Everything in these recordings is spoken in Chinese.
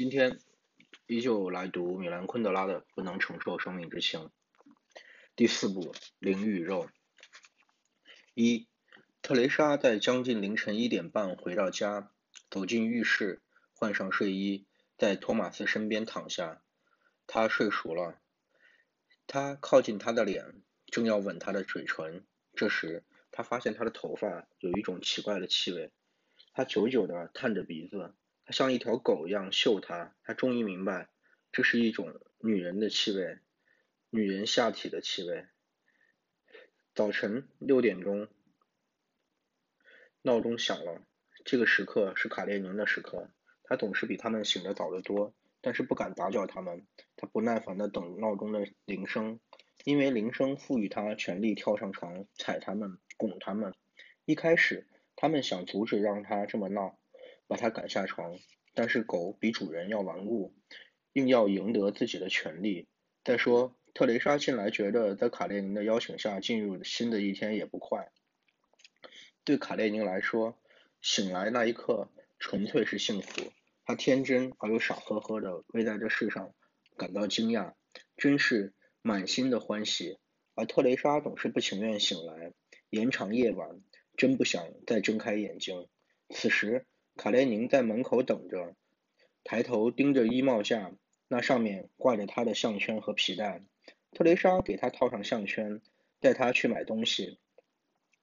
今天依旧来读米兰昆德拉的《不能承受生命之轻》第四部《灵与肉》。一，特蕾莎在将近凌晨一点半回到家，走进浴室，换上睡衣，在托马斯身边躺下。他睡熟了。他靠近他的脸，正要吻他的嘴唇，这时他发现他的头发有一种奇怪的气味。他久久地探着鼻子。像一条狗一样嗅它，他终于明白，这是一种女人的气味，女人下体的气味。早晨六点钟，闹钟响了。这个时刻是卡列宁的时刻，他总是比他们醒得早得多，但是不敢打搅他们。他不耐烦地等闹钟的铃声，因为铃声赋予他权力跳上床踩他们，拱他们。一开始，他们想阻止让他这么闹。把他赶下床，但是狗比主人要顽固，硬要赢得自己的权利。再说，特蕾莎近来觉得在卡列宁的邀请下进入新的一天也不快。对卡列宁来说，醒来那一刻纯粹是幸福，他天真而又傻呵呵的为在这世上感到惊讶，真是满心的欢喜。而特蕾莎总是不情愿醒来，延长夜晚，真不想再睁开眼睛。此时。卡列宁在门口等着，抬头盯着衣帽架，那上面挂着他的项圈和皮带。特蕾莎给他套上项圈，带他去买东西。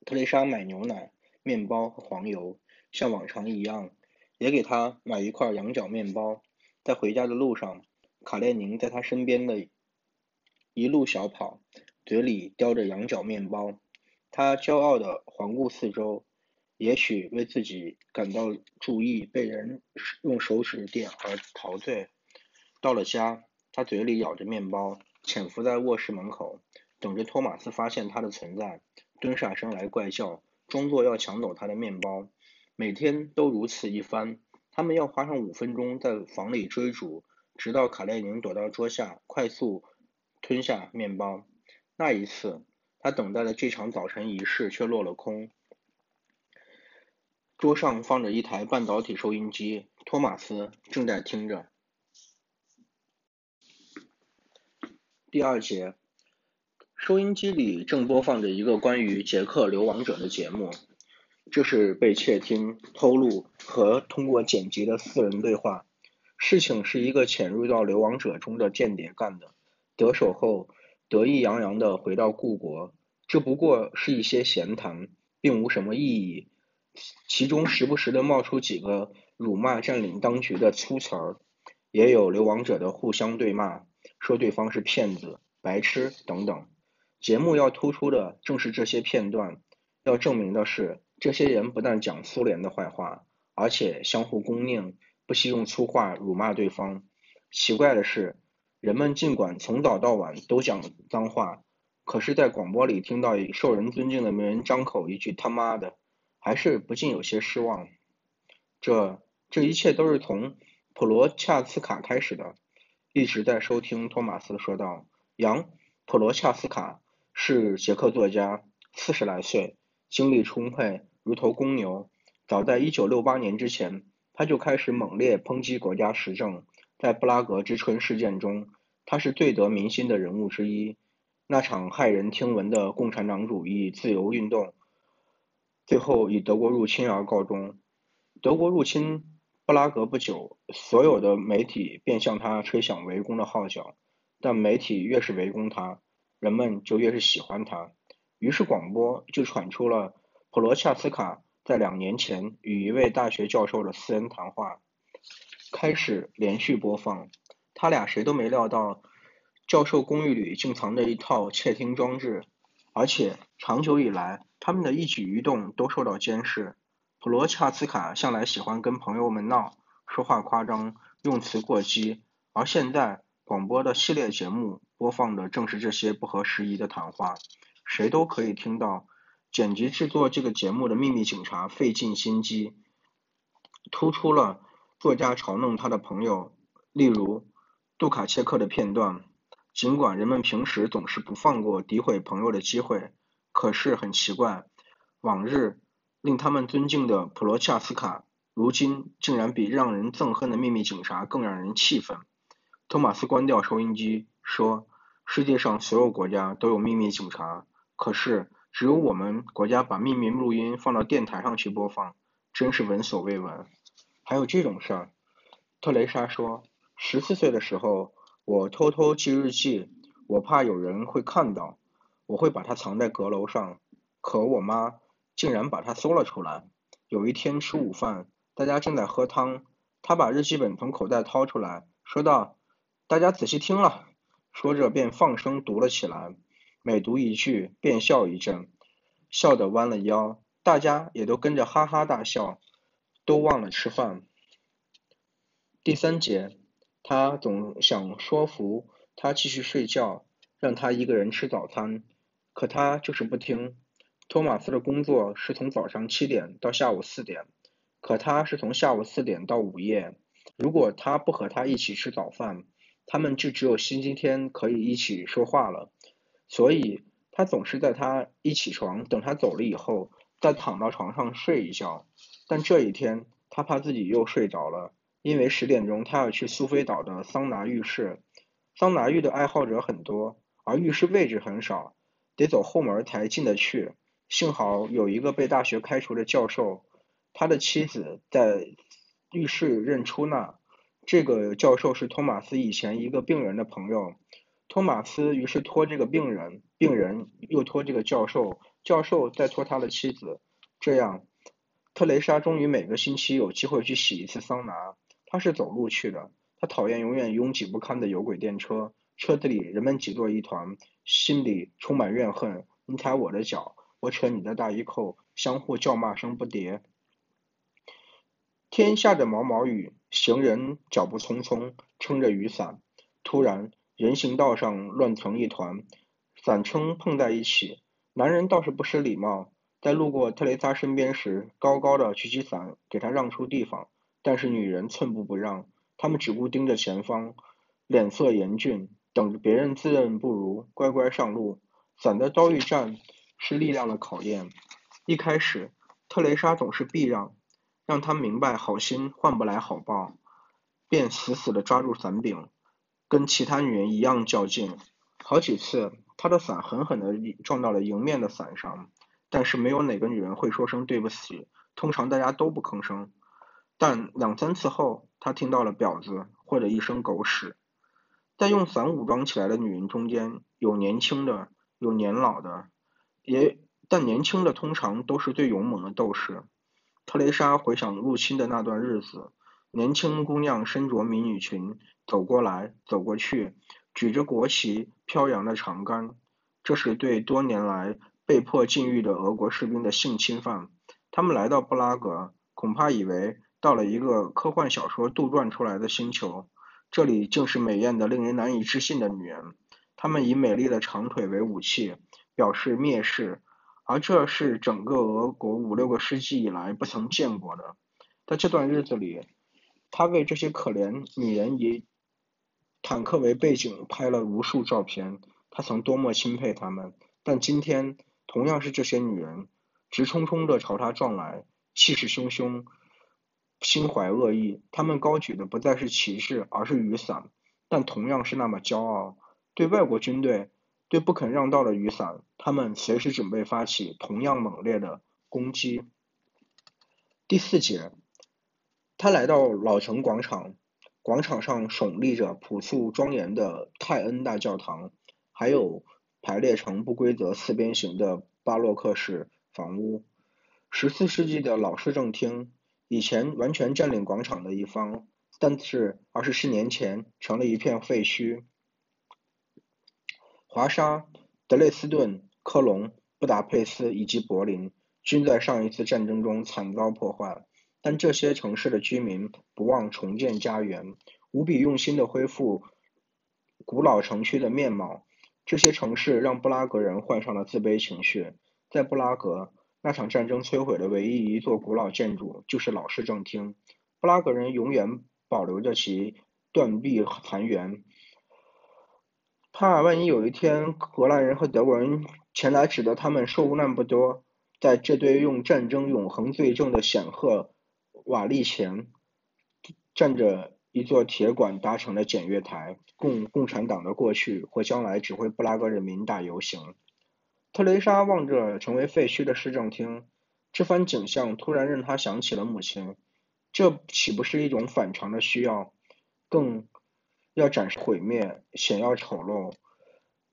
特蕾莎买牛奶、面包和黄油，像往常一样，也给他买一块羊角面包。在回家的路上，卡列宁在他身边的一路小跑，嘴里叼着羊角面包。他骄傲地环顾四周。也许为自己感到注意被人用手指点而陶醉。到了家，他嘴里咬着面包，潜伏在卧室门口，等着托马斯发现他的存在，蹲下身来怪叫，装作要抢走他的面包。每天都如此一番，他们要花上五分钟在房里追逐，直到卡列宁躲到桌下，快速吞下面包。那一次，他等待的这场早晨仪式却落了空。桌上放着一台半导体收音机，托马斯正在听着。第二节，收音机里正播放着一个关于捷克流亡者的节目，这是被窃听、偷录和通过剪辑的私人对话。事情是一个潜入到流亡者中的间谍干的，得手后得意洋洋地回到故国。这不过是一些闲谈，并无什么意义。其中时不时的冒出几个辱骂占领当局的粗词儿，也有流亡者的互相对骂，说对方是骗子、白痴等等。节目要突出的正是这些片段，要证明的是，这些人不但讲苏联的坏话，而且相互恭佞，不惜用粗话辱骂对方。奇怪的是，人们尽管从早到晚都讲脏话，可是，在广播里听到受人尊敬的名人张口一句他妈的。还是不禁有些失望。这这一切都是从普罗恰斯卡开始的。一直在收听，托马斯说道：“杨·普罗恰斯卡是捷克作家，四十来岁，精力充沛，如头公牛。早在1968年之前，他就开始猛烈抨击国家时政。在布拉格之春事件中，他是最得民心的人物之一。那场骇人听闻的共产党主义自由运动。”最后以德国入侵而告终。德国入侵布拉格不久，所有的媒体便向他吹响围攻的号角。但媒体越是围攻他，人们就越是喜欢他。于是广播就传出了普罗恰斯卡在两年前与一位大学教授的私人谈话，开始连续播放。他俩谁都没料到，教授公寓里竟藏着一套窃听装置，而且长久以来。他们的一举一动都受到监视。普罗恰斯卡向来喜欢跟朋友们闹，说话夸张，用词过激，而现在广播的系列节目播放的正是这些不合时宜的谈话。谁都可以听到，剪辑制作这个节目的秘密警察费尽心机，突出了作家嘲弄他的朋友，例如杜卡切克的片段。尽管人们平时总是不放过诋毁朋友的机会。可是很奇怪，往日令他们尊敬的普罗恰斯卡如今竟然比让人憎恨的秘密警察更让人气愤。托马斯关掉收音机，说：“世界上所有国家都有秘密警察，可是只有我们国家把秘密录音放到电台上去播放，真是闻所未闻。”还有这种事儿？特蕾莎说：“十四岁的时候，我偷偷记日记，我怕有人会看到，我会把它藏在阁楼上。可我妈竟然把它搜了出来。有一天吃午饭，大家正在喝汤，她把日记本从口袋掏出来，说道：‘大家仔细听了。’说着便放声读了起来，每读一句便笑一阵，笑得弯了腰，大家也都跟着哈哈大笑。”都忘了吃饭。第三节，他总想说服他继续睡觉，让他一个人吃早餐，可他就是不听。托马斯的工作是从早上七点到下午四点，可他是从下午四点到午夜。如果他不和他一起吃早饭，他们就只有星期天可以一起说话了。所以，他总是在他一起床，等他走了以后，再躺到床上睡一觉。但这一天，他怕自己又睡着了，因为十点钟他要去苏菲岛的桑拿浴室。桑拿浴的爱好者很多，而浴室位置很少，得走后门才进得去。幸好有一个被大学开除的教授，他的妻子在浴室认出那这个教授是托马斯以前一个病人的朋友。托马斯于是托这个病人，病人又托这个教授，教授再托他的妻子，这样。特蕾莎终于每个星期有机会去洗一次桑拿。他是走路去的。他讨厌永远拥挤不堪的有轨电车，车子里人们挤作一团，心里充满怨恨。你踩我的脚，我扯你的大衣扣，相互叫骂声不迭。天下着毛毛雨，行人脚步匆匆，撑着雨伞。突然，人行道上乱成一团，伞撑碰在一起。男人倒是不失礼貌。在路过特蕾莎身边时，高高的举起伞，给她让出地方。但是女人寸步不让，她们只顾盯着前方，脸色严峻，等着别人自认不如，乖乖上路。伞的遭遇战是力量的考验。一开始，特蕾莎总是避让，让他明白好心换不来好报，便死死地抓住伞柄，跟其他女人一样较劲。好几次，她的伞狠狠地撞到了迎面的伞上。但是没有哪个女人会说声对不起，通常大家都不吭声。但两三次后，他听到了“婊子”或者一声“狗屎”。在用伞武装起来的女人中间，有年轻的，有年老的，也但年轻的通常都是最勇猛的斗士。特蕾莎回想入侵的那段日子，年轻姑娘身着迷你裙，走过来走过去，举着国旗飘扬的长杆，这是对多年来。被迫禁欲的俄国士兵的性侵犯，他们来到布拉格，恐怕以为到了一个科幻小说杜撰出来的星球。这里竟是美艳的、令人难以置信的女人。她们以美丽的长腿为武器，表示蔑视，而这是整个俄国五六个世纪以来不曾见过的。在这段日子里，他为这些可怜女人以坦克为背景拍了无数照片。他曾多么钦佩她们，但今天。同样是这些女人，直冲冲地朝他撞来，气势汹汹，心怀恶意。他们高举的不再是旗帜，而是雨伞，但同样是那么骄傲。对外国军队，对不肯让道的雨伞，他们随时准备发起同样猛烈的攻击。第四节，他来到老城广场，广场上耸立着朴素庄严的泰恩大教堂，还有。排列成不规则四边形的巴洛克式房屋，十四世纪的老市政厅，以前完全占领广场的一方，但是二十四年前成了一片废墟。华沙、德累斯顿、科隆、布达佩斯以及柏林均在上一次战争中惨遭破坏，但这些城市的居民不忘重建家园，无比用心的恢复古老城区的面貌。这些城市让布拉格人患上了自卑情绪。在布拉格，那场战争摧毁的唯一一座古老建筑就是老市政厅。布拉格人永远保留着其断壁残垣，怕万一有一天荷兰人和德国人前来，指责他们受难不多，在这堆用战争永恒罪证的显赫瓦砾前站着一座铁管搭成的检阅台，供共产党的过去或将来指挥布拉格人民大游行。特蕾莎望着成为废墟的市政厅，这番景象突然让她想起了母亲。这岂不是一种反常的需要？更要展示毁灭，显要丑陋，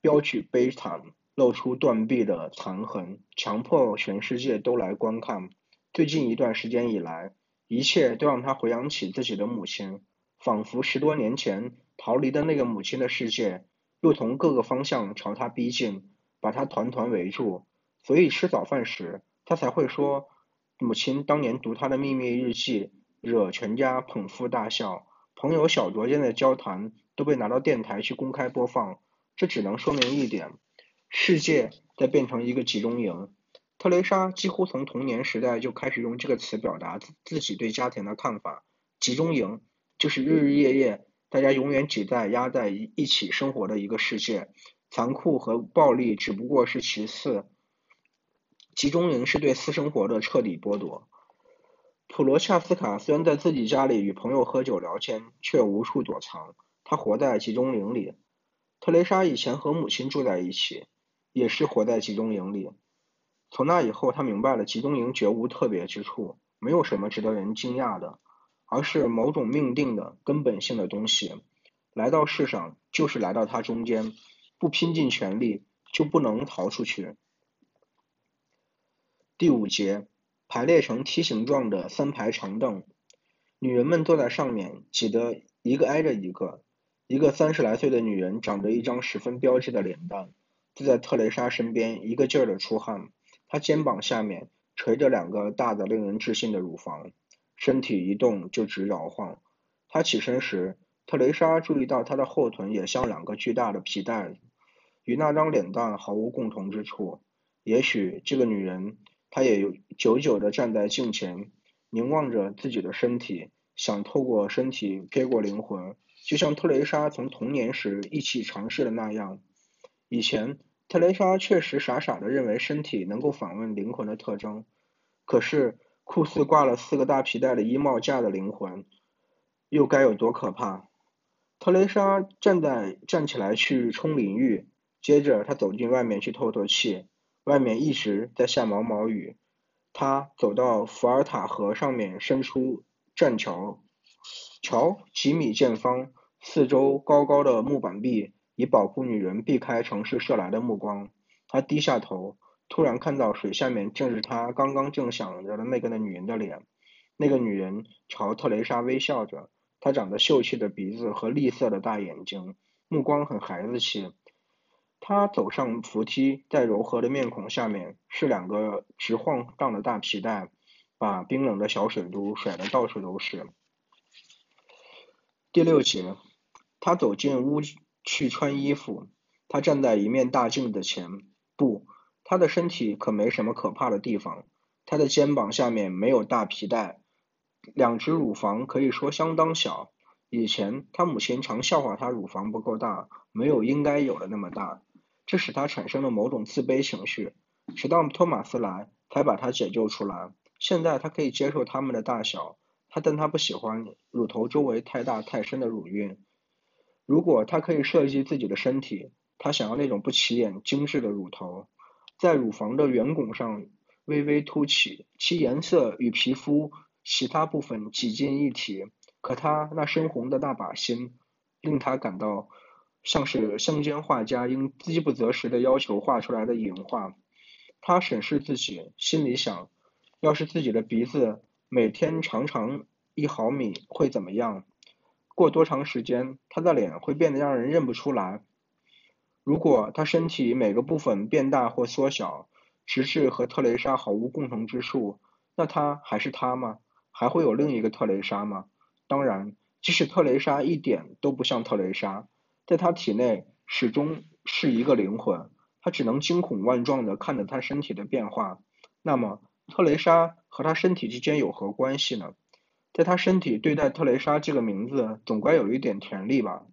标举悲惨，露出断臂的残痕，强迫全世界都来观看。最近一段时间以来，一切都让她回想起自己的母亲，仿佛十多年前逃离的那个母亲的世界，又从各个方向朝她逼近，把他团团围住。所以吃早饭时，他才会说，母亲当年读他的秘密日记。惹全家捧腹大笑，朋友小酌间的交谈都被拿到电台去公开播放。这只能说明一点：世界在变成一个集中营。特蕾莎几乎从童年时代就开始用这个词表达自己对家庭的看法。集中营就是日日夜夜大家永远挤在压在一起生活的一个世界，残酷和暴力只不过是其次。集中营是对私生活的彻底剥夺。普罗恰斯卡虽然在自己家里与朋友喝酒聊天，却无处躲藏。他活在集中营里。特蕾莎以前和母亲住在一起，也是活在集中营里。从那以后，他明白了集中营绝无特别之处，没有什么值得人惊讶的，而是某种命定的根本性的东西。来到世上，就是来到它中间，不拼尽全力，就不能逃出去。第五节。排列成梯形状的三排长凳，女人们坐在上面，挤得一个挨着一个。一个三十来岁的女人，长着一张十分标致的脸蛋，坐在特蕾莎身边，一个劲儿的出汗。她肩膀下面垂着两个大的、令人置信的乳房，身体一动就直摇晃。她起身时，特蕾莎注意到她的后臀也像两个巨大的皮带，与那张脸蛋毫无共同之处。也许这个女人。她也有久久地站在镜前，凝望着自己的身体，想透过身体瞥过灵魂，就像特蕾莎从童年时一起尝试的那样。以前，特蕾莎确实傻傻地认为身体能够访问灵魂的特征，可是酷似挂了四个大皮带的衣帽架的灵魂，又该有多可怕？特蕾莎站在站起来去冲淋浴，接着他走进外面去透透气。外面一直在下毛毛雨，他走到伏尔塔河上面，伸出栈桥，桥几米见方，四周高高的木板壁以保护女人避开城市射来的目光。他低下头，突然看到水下面正是他刚刚正想着的那个的女人的脸。那个女人朝特蕾莎微笑着，她长着秀气的鼻子和栗色的大眼睛，目光很孩子气。他走上扶梯，在柔和的面孔下面是两个直晃荡的大皮带，把冰冷的小水珠甩得到处都是。第六节，他走进屋去穿衣服。他站在一面大镜子前，不，他的身体可没什么可怕的地方。他的肩膀下面没有大皮带，两只乳房可以说相当小。以前他母亲常笑话他乳房不够大，没有应该有的那么大。这使他产生了某种自卑情绪，直到托马斯来，才把他解救出来。现在他可以接受他们的大小，他但他不喜欢乳头周围太大太深的乳晕。如果他可以设计自己的身体，他想要那种不起眼、精致的乳头，在乳房的圆拱上微微凸起，其颜色与皮肤其他部分挤进一体。可他那深红的大把心，令他感到。像是乡间画家因饥不择食的要求画出来的影画。他审视自己，心里想：要是自己的鼻子每天长长一毫米，会怎么样？过多长时间，他的脸会变得让人认不出来？如果他身体每个部分变大或缩小，直至和特蕾莎毫无共同之处，那他还是他吗？还会有另一个特蕾莎吗？当然，即使特蕾莎一点都不像特蕾莎。在他体内始终是一个灵魂，他只能惊恐万状地看着他身体的变化。那么，特蕾莎和他身体之间有何关系呢？在他身体对待特蕾莎这个名字，总该有一点权利吧？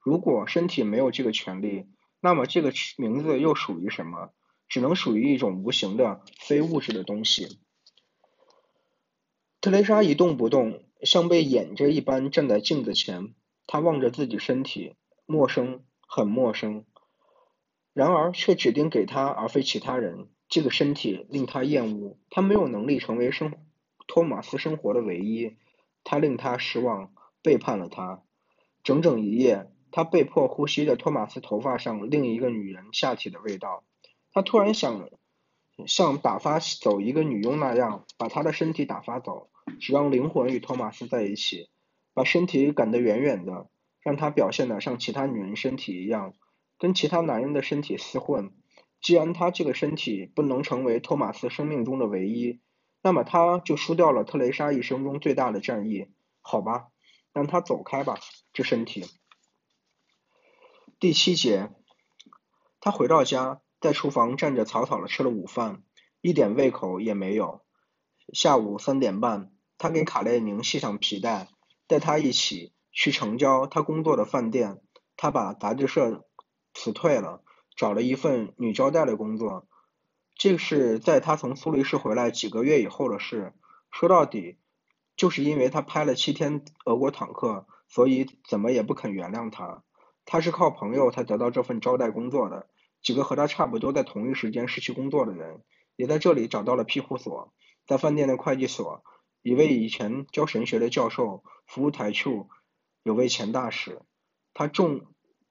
如果身体没有这个权利，那么这个名字又属于什么？只能属于一种无形的、非物质的东西。特蕾莎一动不动，像被掩着一般站在镜子前。他望着自己身体，陌生，很陌生。然而却指定给他，而非其他人。这个身体令他厌恶，他没有能力成为生托马斯生活的唯一。他令他失望，背叛了他。整整一夜，他被迫呼吸着托马斯头发上另一个女人下体的味道。他突然想。像打发走一个女佣那样，把他的身体打发走，只让灵魂与托马斯在一起，把身体赶得远远的，让他表现得像其他女人身体一样，跟其他男人的身体厮混。既然他这个身体不能成为托马斯生命中的唯一，那么他就输掉了特蕾莎一生中最大的战役。好吧，让他走开吧，这身体。第七节，他回到家。在厨房站着草草的吃了午饭，一点胃口也没有。下午三点半，他给卡列宁系上皮带，带他一起去城郊他工作的饭店。他把杂志社辞退了，找了一份女招待的工作。这是在他从苏黎世回来几个月以后的事。说到底，就是因为他拍了七天俄国坦克，所以怎么也不肯原谅他。他是靠朋友才得到这份招待工作的。几个和他差不多在同一时间失去工作的人，也在这里找到了庇护所。在饭店的会计所，一位以前教神学的教授服务台处有位钱大使。他重，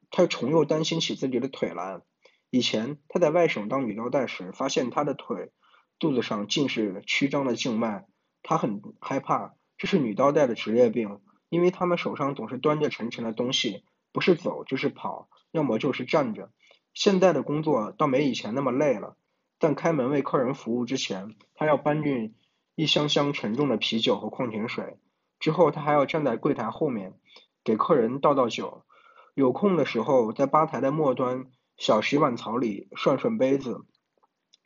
他重又担心起自己的腿来。以前他在外省当女招待时，发现他的腿肚子上尽是曲张的静脉。他很害怕，这是女招待的职业病，因为他们手上总是端着沉沉的东西，不是走就是跑，要么就是站着。现在的工作倒没以前那么累了，但开门为客人服务之前，他要搬运一箱箱沉重的啤酒和矿泉水，之后他还要站在柜台后面给客人倒倒酒。有空的时候，在吧台的末端小洗碗槽里涮涮杯子。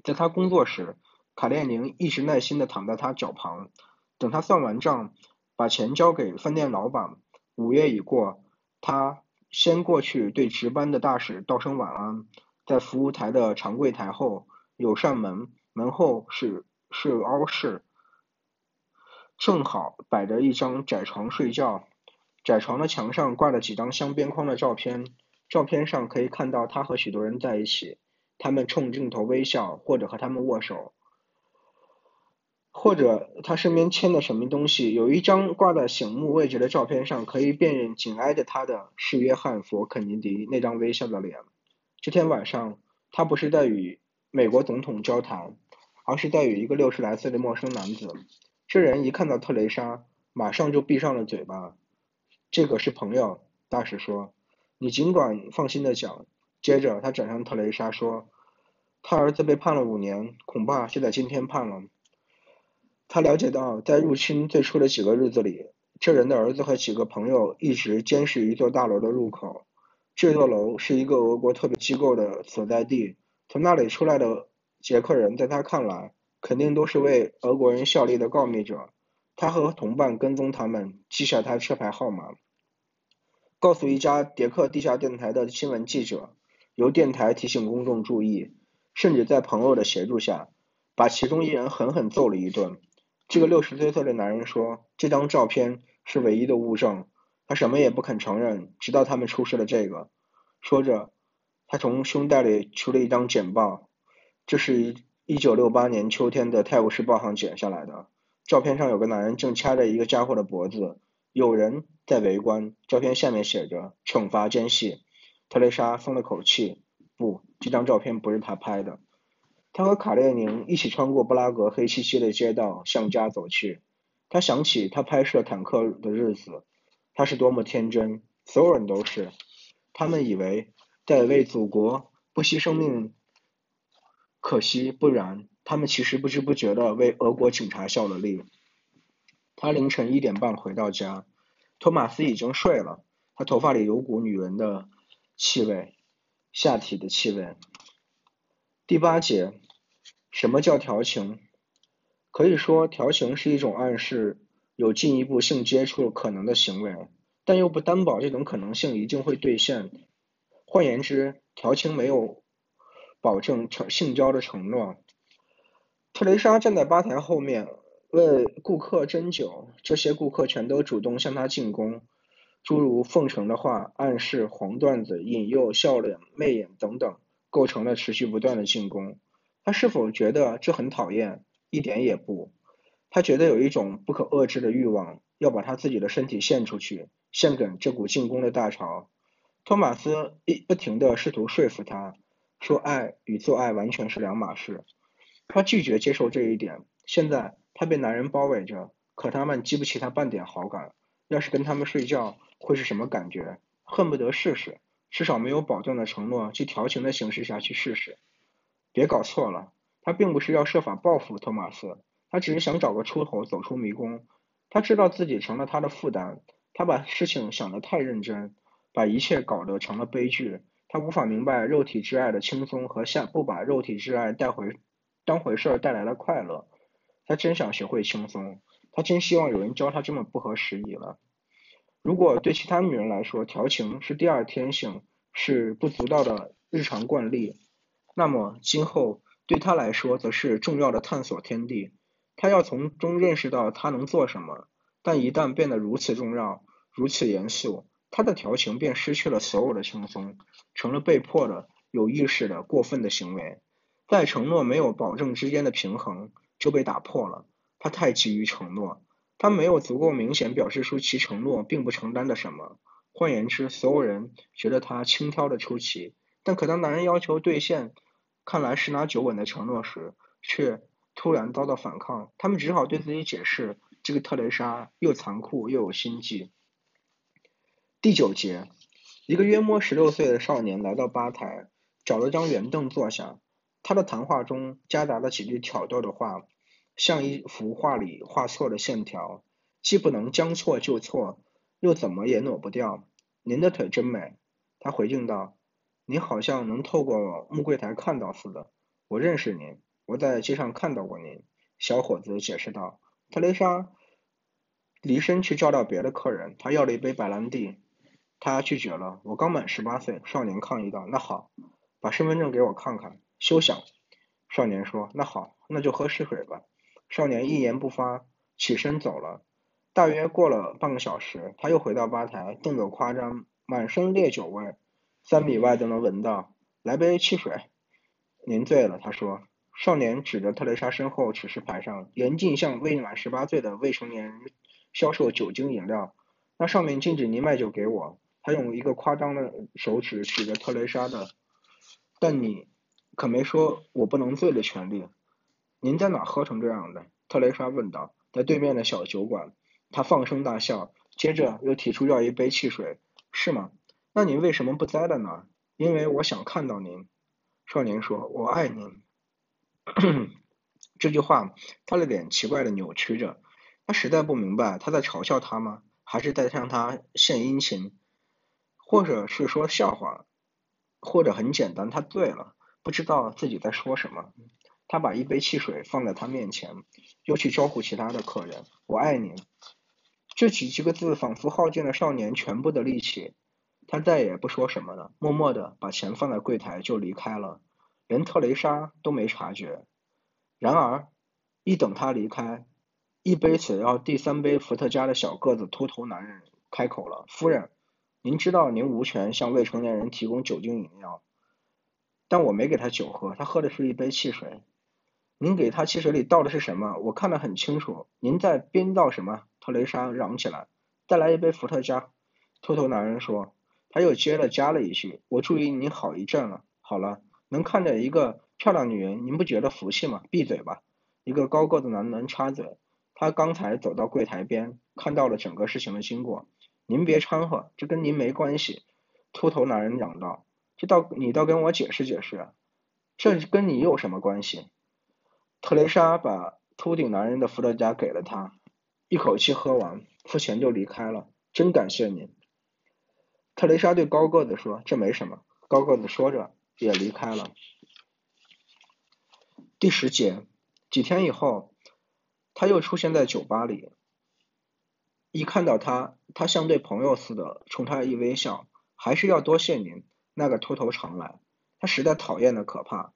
在他工作时，卡列宁一直耐心地躺在他脚旁，等他算完账，把钱交给饭店老板。午夜已过，他。先过去对值班的大使道声晚安，在服务台的长柜台后有扇门，门后是是凹室，正好摆着一张窄床睡觉，窄床的墙上挂了几张镶边框的照片，照片上可以看到他和许多人在一起，他们冲镜头微笑或者和他们握手。或者他身边牵的什么东西？有一张挂在醒目位置的照片上，可以辨认紧挨着他的是约翰·佛肯尼迪那张微笑的脸。这天晚上，他不是在与美国总统交谈，而是在与一个六十来岁的陌生男子。这人一看到特蕾莎，马上就闭上了嘴巴。这个是朋友，大使说：“你尽管放心的讲。”接着他转向特蕾莎说：“他儿子被判了五年，恐怕就在今天判了。”他了解到，在入侵最初的几个日子里，这人的儿子和几个朋友一直监视一座大楼的入口。这座楼是一个俄国特别机构的所在地。从那里出来的捷克人，在他看来，肯定都是为俄国人效力的告密者。他和同伴跟踪他们，记下他车牌号码，告诉一家捷克地下电台的新闻记者，由电台提醒公众注意，甚至在朋友的协助下，把其中一人狠狠揍了一顿。这个六十多岁的男人说：“这张照片是唯一的物证。”他什么也不肯承认，直到他们出示了这个。说着，他从胸袋里取了一张简报，这是一一九六八年秋天的《泰晤士报》上剪下来的。照片上有个男人正掐着一个家伙的脖子，有人在围观。照片下面写着“惩罚奸细”。特蕾莎松了口气。不，这张照片不是他拍的。他和卡列宁一起穿过布拉格黑漆漆的街道，向家走去。他想起他拍摄坦克的日子，他是多么天真，所有人都是。他们以为在为祖国不惜生命，可惜不然。他们其实不知不觉的为俄国警察效了力。他凌晨一点半回到家，托马斯已经睡了。他头发里有股女人的气味，下体的气味。第八节。什么叫调情？可以说，调情是一种暗示有进一步性接触可能的行为，但又不担保这种可能性一定会兑现。换言之，调情没有保证成性交的承诺。特蕾莎站在吧台后面，为顾客斟酒，这些顾客全都主动向她进攻，诸如奉承的话、暗示、黄段子、引诱、笑脸、媚眼等等，构成了持续不断的进攻。他是否觉得这很讨厌？一点也不。他觉得有一种不可遏制的欲望，要把他自己的身体献出去，献给这股进攻的大潮。托马斯一不停地试图说服他，说爱与做爱完全是两码事。他拒绝接受这一点。现在他被男人包围着，可他们激不起他半点好感。要是跟他们睡觉，会是什么感觉？恨不得试试，至少没有保证的承诺，去调情的形式下去试试。别搞错了，他并不是要设法报复托马斯。他只是想找个出口，走出迷宫。他知道自己成了他的负担，他把事情想得太认真，把一切搞得成了悲剧。他无法明白肉体之爱的轻松和下不把肉体之爱带回当回事儿带来的快乐。他真想学会轻松，他真希望有人教他这么不合时宜了。如果对其他女人来说，调情是第二天性，是不足道的日常惯例，那么今后对他来说，则是重要的探索天地。他要从中认识到他能做什么，但一旦变得如此重要、如此严肃，他的调情便失去了所有的轻松，成了被迫的、有意识的、过分的行为。在承诺没有保证之间的平衡就被打破了。他太急于承诺，他没有足够明显表示出其承诺并不承担的什么。换言之，所有人觉得他轻佻的出奇，但可当男人要求兑现看来十拿九稳的承诺时，却。突然遭到反抗，他们只好对自己解释：这个特蕾莎又残酷又有心计。第九节，一个约莫十六岁的少年来到吧台，找了张圆凳坐下。他的谈话中夹杂了几句挑逗的话，像一幅画里画错的线条，既不能将错就错，又怎么也抹不掉。您的腿真美，他回敬道：“您好像能透过木柜台看到似的，我认识您。”我在街上看到过您，小伙子解释道。特蕾莎离身去叫到别的客人，他要了一杯白兰地，他拒绝了。我刚满十八岁，少年抗议道。那好，把身份证给我看看。休想！少年说。那好，那就喝试水吧。少年一言不发，起身走了。大约过了半个小时，他又回到吧台，动作夸张，满身烈酒味，三米外都能闻到。来杯汽水。您醉了，他说。少年指着特蕾莎身后指示牌上严禁向未满十八岁的未成年人销售酒精饮料。那上面禁止您卖酒给我。他用一个夸张的手指指着特蕾莎的。但你可没说我不能醉的权利。您在哪喝成这样的？特蕾莎问道。在对面的小酒馆。他放声大笑，接着又提出要一杯汽水。是吗？那您为什么不在了呢？因为我想看到您。少年说：“我爱您。”这句话，他的脸奇怪的扭曲着。他实在不明白他在嘲笑他吗？还是在向他献殷勤？或者是说笑话？或者很简单，他醉了，不知道自己在说什么。他把一杯汽水放在他面前，又去招呼其他的客人。我爱你。这几几个字仿佛耗尽了少年全部的力气。他再也不说什么了，默默的把钱放在柜台就离开了。连特蕾莎都没察觉。然而，一等他离开，一杯此要第三杯伏特加的小个子秃头男人开口了：“夫人，您知道您无权向未成年人提供酒精饮料，但我没给他酒喝，他喝的是一杯汽水。您给他汽水里倒的是什么？我看得很清楚。您在编造什么？”特蕾莎嚷起来：“再来一杯伏特加。”秃头男人说。他又接着加了一句：“我注意您好一阵了。好了。”能看见一个漂亮女人，您不觉得服气吗？闭嘴吧！一个高个子男人插嘴。他刚才走到柜台边，看到了整个事情的经过。您别掺和，这跟您没关系。秃头男人嚷道：“这倒你倒跟我解释解释，这跟你有什么关系？”特蕾莎把秃顶男人的伏特加给了他，一口气喝完，付钱就离开了。真感谢您。特蕾莎对高个子说：“这没什么。”高个子说着。也离开了。第十节，几天以后，他又出现在酒吧里。一看到他，他像对朋友似的冲他一微笑，还是要多谢您。那个秃头常来，他实在讨厌的可怕。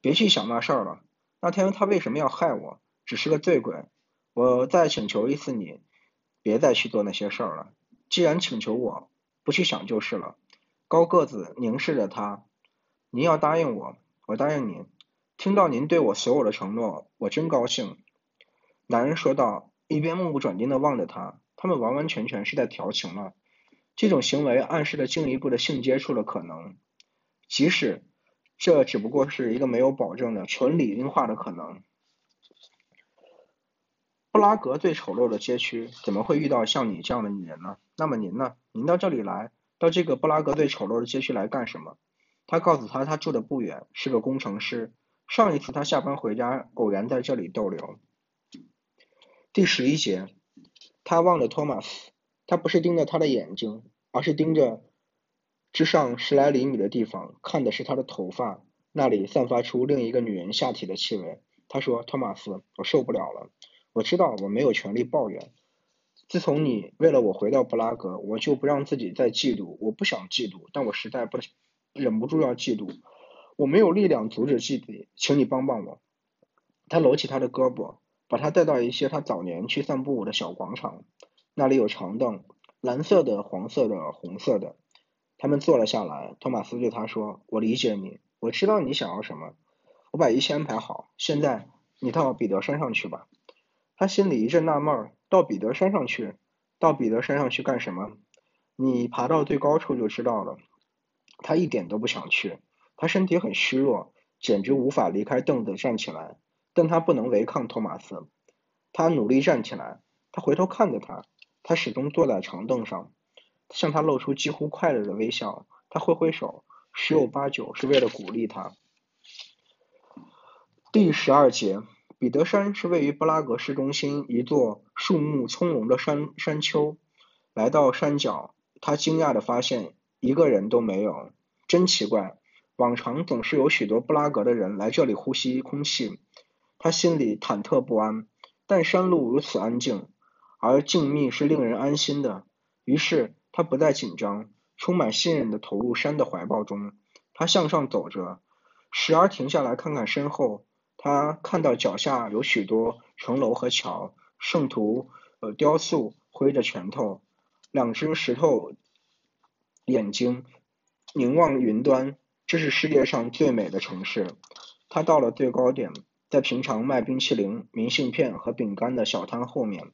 别去想那事儿了。那天他为什么要害我？只是个醉鬼。我再请求一次你，别再去做那些事儿了。既然请求我，不去想就是了。高个子凝视着他，您要答应我，我答应您。听到您对我所有的承诺，我真高兴。男人说道，一边目不转睛的望着他。他们完完全全是在调情了。这种行为暗示着进一步的性接触的可能，即使这只不过是一个没有保证的纯理性化的可能。布拉格最丑陋的街区，怎么会遇到像你这样的女人呢？那么您呢？您到这里来，到这个布拉格最丑陋的街区来干什么？他告诉他，他住的不远，是个工程师。上一次他下班回家，偶然在这里逗留。第十一节，他望着托马斯，他不是盯着他的眼睛，而是盯着之上十来厘米的地方，看的是他的头发，那里散发出另一个女人下体的气味。他说：“托马斯，我受不了了。”我知道我没有权利抱怨。自从你为了我回到布拉格，我就不让自己再嫉妒。我不想嫉妒，但我实在不忍不住要嫉妒。我没有力量阻止嫉妒，请你帮帮我。他搂起他的胳膊，把他带到一些他早年去散步的小广场，那里有长凳，蓝色的、黄色的、红色的。他们坐了下来。托马斯对他说：“我理解你，我知道你想要什么。我把一切安排好。现在你到彼得山上去吧。”他心里一阵纳闷儿，到彼得山上去，到彼得山上去干什么？你爬到最高处就知道了。他一点都不想去，他身体很虚弱，简直无法离开凳子站起来。但他不能违抗托马斯，他努力站起来。他回头看着他，他始终坐在长凳上，向他露出几乎快乐的微笑。他挥挥手，十有八九是为了鼓励他。第十二节。彼得山是位于布拉格市中心一座树木葱茏的山山丘。来到山脚，他惊讶地发现一个人都没有，真奇怪。往常总是有许多布拉格的人来这里呼吸空气。他心里忐忑不安，但山路如此安静，而静谧是令人安心的。于是他不再紧张，充满信任地投入山的怀抱中。他向上走着，时而停下来看看身后。他看到脚下有许多城楼和桥，圣徒呃雕塑挥着拳头，两只石头眼睛凝望云端，这是世界上最美的城市。他到了最高点，在平常卖冰淇淋、明信片和饼干的小摊后面，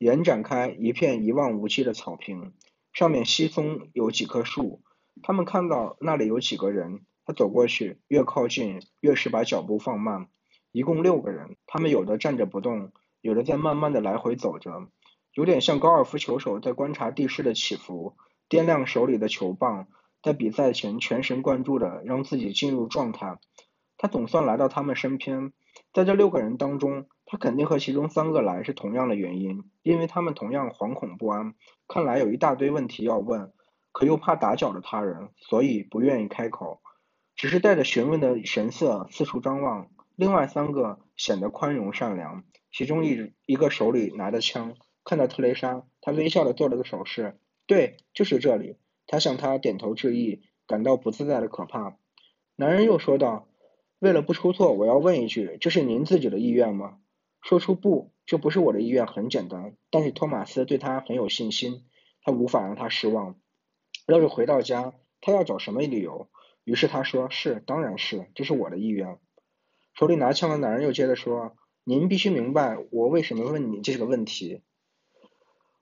延展开一片一望无际的草坪，上面稀松有几棵树。他们看到那里有几个人。他走过去，越靠近越是把脚步放慢。一共六个人，他们有的站着不动，有的在慢慢的来回走着，有点像高尔夫球手在观察地势的起伏，掂量手里的球棒，在比赛前全神贯注的让自己进入状态。他总算来到他们身边，在这六个人当中，他肯定和其中三个来是同样的原因，因为他们同样惶恐不安，看来有一大堆问题要问，可又怕打搅了他人，所以不愿意开口。只是带着询问的神色四处张望，另外三个显得宽容善良，其中一一个手里拿着枪，看到特蕾莎，他微笑的做了个手势，对，就是这里。他向他点头致意，感到不自在的可怕。男人又说道：“为了不出错，我要问一句，这是您自己的意愿吗？”说出不，这不是我的意愿很简单，但是托马斯对他很有信心，他无法让他失望。要是回到家，他要找什么理由？于是他说：“是，当然是，这是我的意愿。”手里拿枪的男人又接着说：“您必须明白我为什么问你这个问题。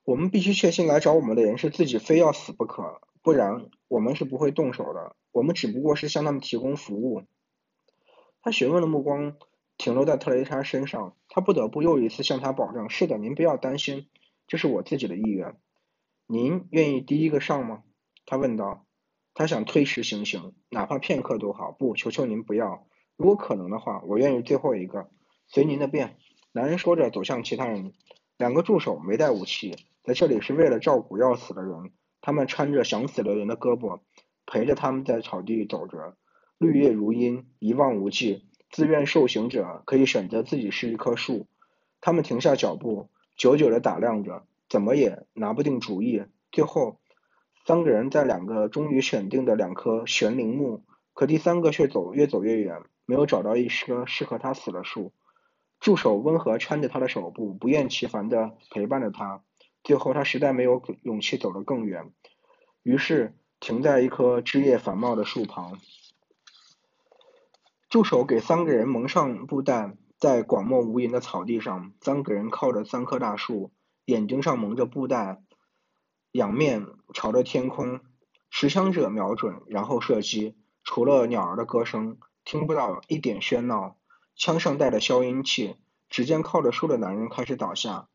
我们必须确信来找我们的人是自己非要死不可，不然我们是不会动手的。我们只不过是向他们提供服务。”他询问的目光停留在特蕾莎身上，他不得不又一次向他保证：“是的，您不要担心，这是我自己的意愿。您愿意第一个上吗？”他问道。他想推迟行刑，哪怕片刻都好。不，求求您不要。如果可能的话，我愿意最后一个。随您的便。男人说着走向其他人。两个助手没带武器，在这里是为了照顾要死的人。他们搀着想死的人的胳膊，陪着他们在草地走着。绿叶如茵，一望无际。自愿受刑者可以选择自己是一棵树。他们停下脚步，久久地打量着，怎么也拿不定主意。最后。三个人在两个终于选定的两棵悬铃木，可第三个却走越走越远，没有找到一棵适合他死的树。助手温和搀着他的手部，不厌其烦地陪伴着他。最后，他实在没有勇气走得更远，于是停在一棵枝叶繁茂的树旁。助手给三个人蒙上布袋，在广漠无垠的草地上，三个人靠着三棵大树，眼睛上蒙着布袋，仰面朝着天空。持枪者瞄准，然后射击。除了鸟儿的歌声，听不到一点喧闹。枪上带着消音器。只见靠着树的男人开始倒下。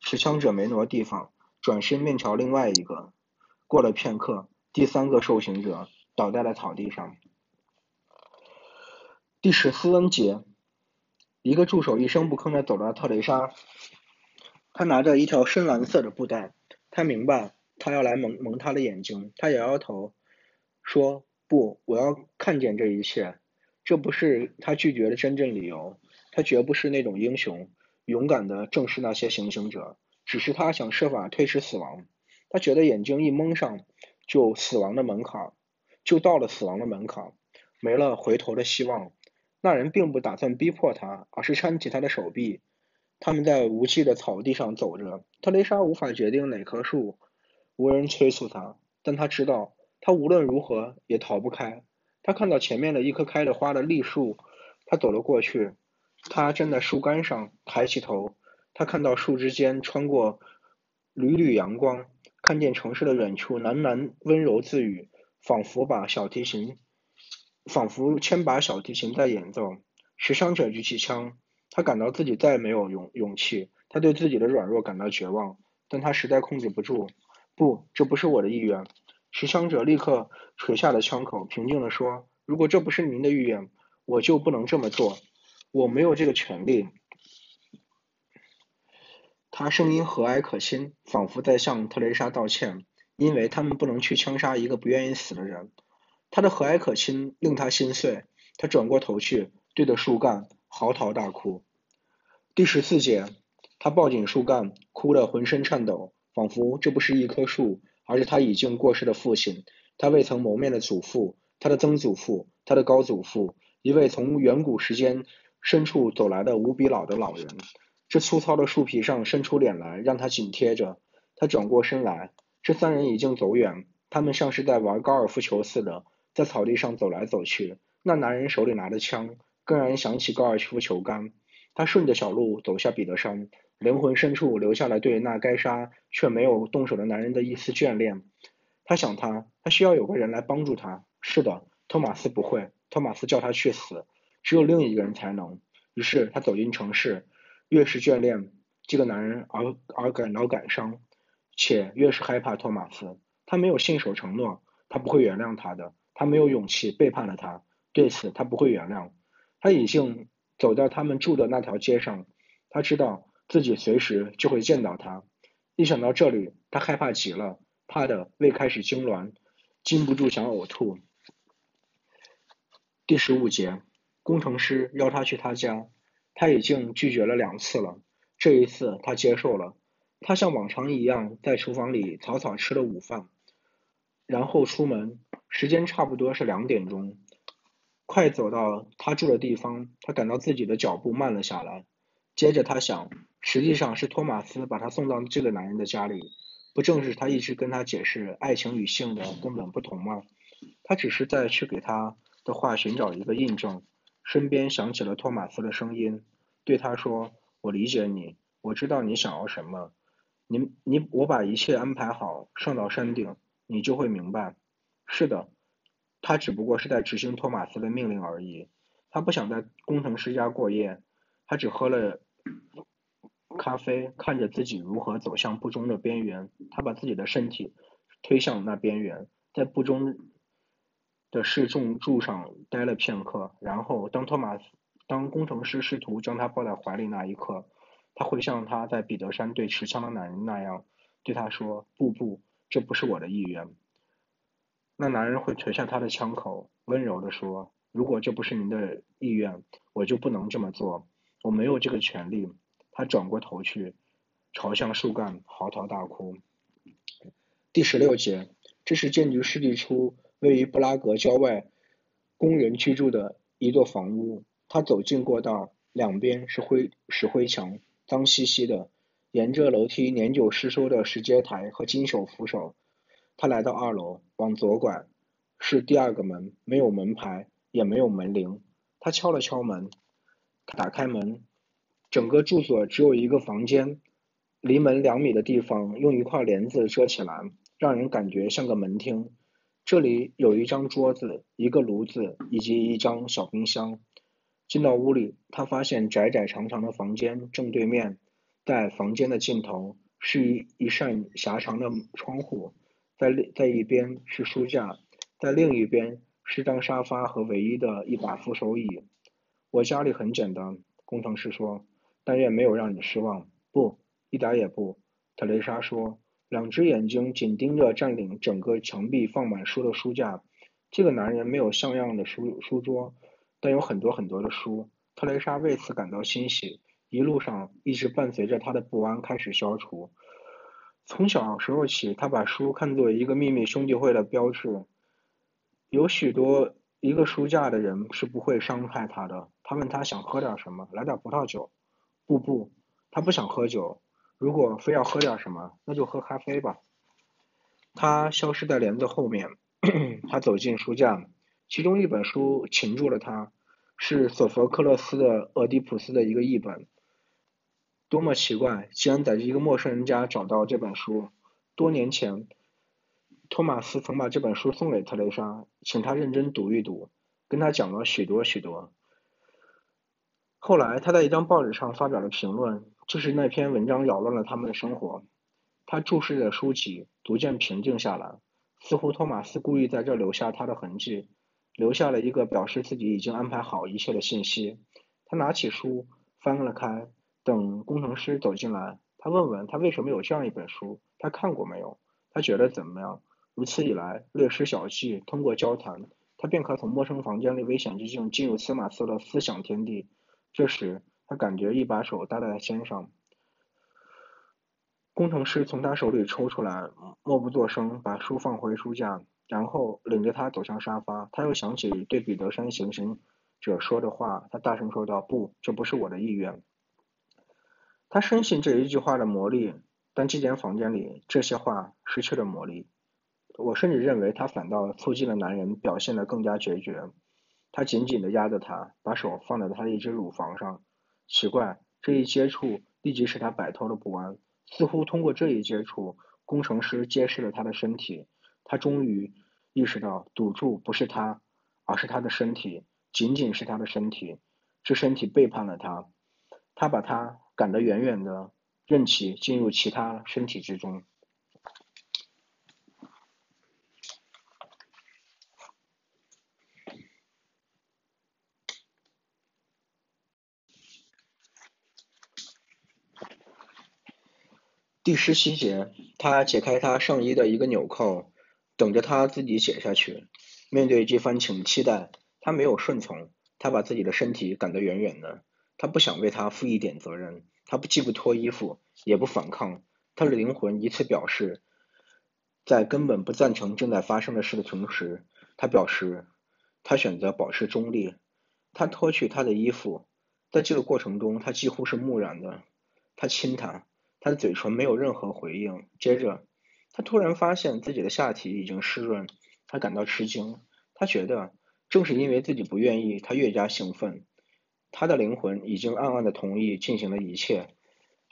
持枪者没挪地方，转身面朝另外一个。过了片刻，第三个受刑者倒在了草地上。第十四节，一个助手一声不吭地走到特蕾莎，他拿着一条深蓝色的布袋，他明白他要来蒙蒙他的眼睛。他摇摇头，说：“不，我要看见这一切。这不是他拒绝的真正理由。他绝不是那种英雄，勇敢的正视那些行刑者。只是他想设法推迟死亡。他觉得眼睛一蒙上，就死亡的门槛，就到了死亡的门槛，没了回头的希望。”那人并不打算逼迫他，而是搀起他的手臂。他们在无际的草地上走着。特蕾莎无法决定哪棵树，无人催促她，但她知道，她无论如何也逃不开。他看到前面的一棵开着花的栗树，他走了过去。他站在树干上，抬起头，他看到树枝间穿过缕缕阳光，看见城市的远处，喃喃温柔自语，仿佛把小提琴。仿佛千把小提琴在演奏。持枪者举起枪，他感到自己再没有勇勇气，他对自己的软弱感到绝望，但他实在控制不住。不，这不是我的意愿。持枪者立刻垂下了枪口，平静地说：“如果这不是您的意愿，我就不能这么做。我没有这个权利。”他声音和蔼可亲，仿佛在向特蕾莎道歉，因为他们不能去枪杀一个不愿意死的人。他的和蔼可亲令他心碎，他转过头去，对着树干嚎啕大哭。第十四节，他抱紧树干，哭得浑身颤抖，仿佛这不是一棵树，而是他已经过世的父亲，他未曾谋面的祖父，他的曾祖父，他的高祖父，一位从远古时间深处走来的无比老的老人。这粗糙的树皮上伸出脸来，让他紧贴着。他转过身来，这三人已经走远，他们像是在玩高尔夫球似的。在草地上走来走去，那男人手里拿着枪，更让人想起高尔夫球杆。他顺着小路走下彼得山，灵魂深处留下了对那该杀却没有动手的男人的一丝眷恋。他想他，他需要有个人来帮助他。是的，托马斯不会，托马斯叫他去死，只有另一个人才能。于是他走进城市，越是眷恋这个男人而而感到感伤，且越是害怕托马斯。他没有信守承诺，他不会原谅他的。他没有勇气背叛了他，对此他不会原谅。他已经走到他们住的那条街上，他知道自己随时就会见到他。一想到这里，他害怕极了，怕的胃开始痉挛，禁不住想呕吐。第十五节，工程师邀他去他家，他已经拒绝了两次了，这一次他接受了。他像往常一样在厨房里草草吃了午饭，然后出门。时间差不多是两点钟，快走到他住的地方，他感到自己的脚步慢了下来。接着他想，实际上是托马斯把他送到这个男人的家里，不正是他一直跟他解释爱情与性的根本不同吗？他只是在去给他的话寻找一个印证。身边响起了托马斯的声音，对他说：“我理解你，我知道你想要什么。你你我把一切安排好，上到山顶，你就会明白。”是的，他只不过是在执行托马斯的命令而已。他不想在工程师家过夜，他只喝了咖啡，看着自己如何走向不忠的边缘。他把自己的身体推向那边缘，在不忠的示众柱上待了片刻。然后，当托马斯当工程师试图将他抱在怀里那一刻，他会像他在彼得山对持枪的男人那样对他说：“不不，这不是我的意愿。”那男人会垂下他的枪口，温柔地说：“如果这不是您的意愿，我就不能这么做。我没有这个权利。”他转过头去，朝向树干嚎啕大哭。第十六节，这是建于世纪初、位于布拉格郊外、工人居住的一座房屋。他走进过道，两边是灰石灰墙，脏兮兮的。沿着楼梯年久失修的石阶台和金手扶手，他来到二楼，往左拐，是第二个门，没有门牌，也没有门铃。他敲了敲门，打开门，整个住所只有一个房间，离门两米的地方用一块帘子遮起来，让人感觉像个门厅。这里有一张桌子、一个炉子以及一张小冰箱。进到屋里，他发现窄窄长长的房间正对面。在房间的尽头是一一扇狭长的窗户，在在一边是书架，在另一边是张沙发和唯一的一把扶手椅。我家里很简单，工程师说，但愿没有让你失望。不，一点也不。特蕾莎说，两只眼睛紧盯着占领整个墙壁、放满书的书架。这个男人没有像样的书书桌，但有很多很多的书。特蕾莎为此感到欣喜。一路上一直伴随着他的不安开始消除。从小时候起，他把书看作一个秘密兄弟会的标志。有许多一个书架的人是不会伤害他的。他问他想喝点什么，来点葡萄酒。不不，他不想喝酒。如果非要喝点什么，那就喝咖啡吧。他消失在帘子后面。他走进书架，其中一本书擒住了他，是索佛克勒斯的《俄狄浦斯》的一个译本。多么奇怪！竟然在一个陌生人家找到这本书。多年前，托马斯曾把这本书送给特蕾莎，请她认真读一读，跟她讲了许多许多。后来，他在一张报纸上发表了评论，就是那篇文章扰乱了他们的生活。他注视着书籍，逐渐平静下来，似乎托马斯故意在这留下他的痕迹，留下了一个表示自己已经安排好一切的信息。他拿起书，翻了开。等工程师走进来，他问问他为什么有这样一本书，他看过没有？他觉得怎么样？如此一来，略施小计，通过交谈，他便可从陌生房间里危险之境进入司马瑟的思想天地。这时，他感觉一把手搭在他肩上。工程师从他手里抽出来，默不作声，把书放回书架，然后领着他走向沙发。他又想起对彼得山行刑者说的话，他大声说道：“不，这不是我的意愿。”他深信这一句话的魔力，但这间房间里这些话失去了魔力。我甚至认为他反倒促进了男人表现得更加决绝。他紧紧地压着她，把手放在她的一只乳房上。奇怪，这一接触立即使他摆脱了不安。似乎通过这一接触，工程师揭示了他的身体。他终于意识到，赌注不是他，而是他的身体，仅仅是他的身体。这身体背叛了他。他把他。赶得远远的，任其进入其他身体之中。第十七节，他解开他上衣的一个纽扣，等着他自己解下去。面对这番请期待，他没有顺从，他把自己的身体赶得远远的。他不想为他负一点责任，他不既不脱衣服，也不反抗，他的灵魂以此表示，在根本不赞成正在发生的事的同时，他表示，他选择保持中立。他脱去他的衣服，在这个过程中，他几乎是木然的。他亲他，他的嘴唇没有任何回应。接着，他突然发现自己的下体已经湿润，他感到吃惊。他觉得，正是因为自己不愿意，他越加兴奋。他的灵魂已经暗暗的同意进行了一切，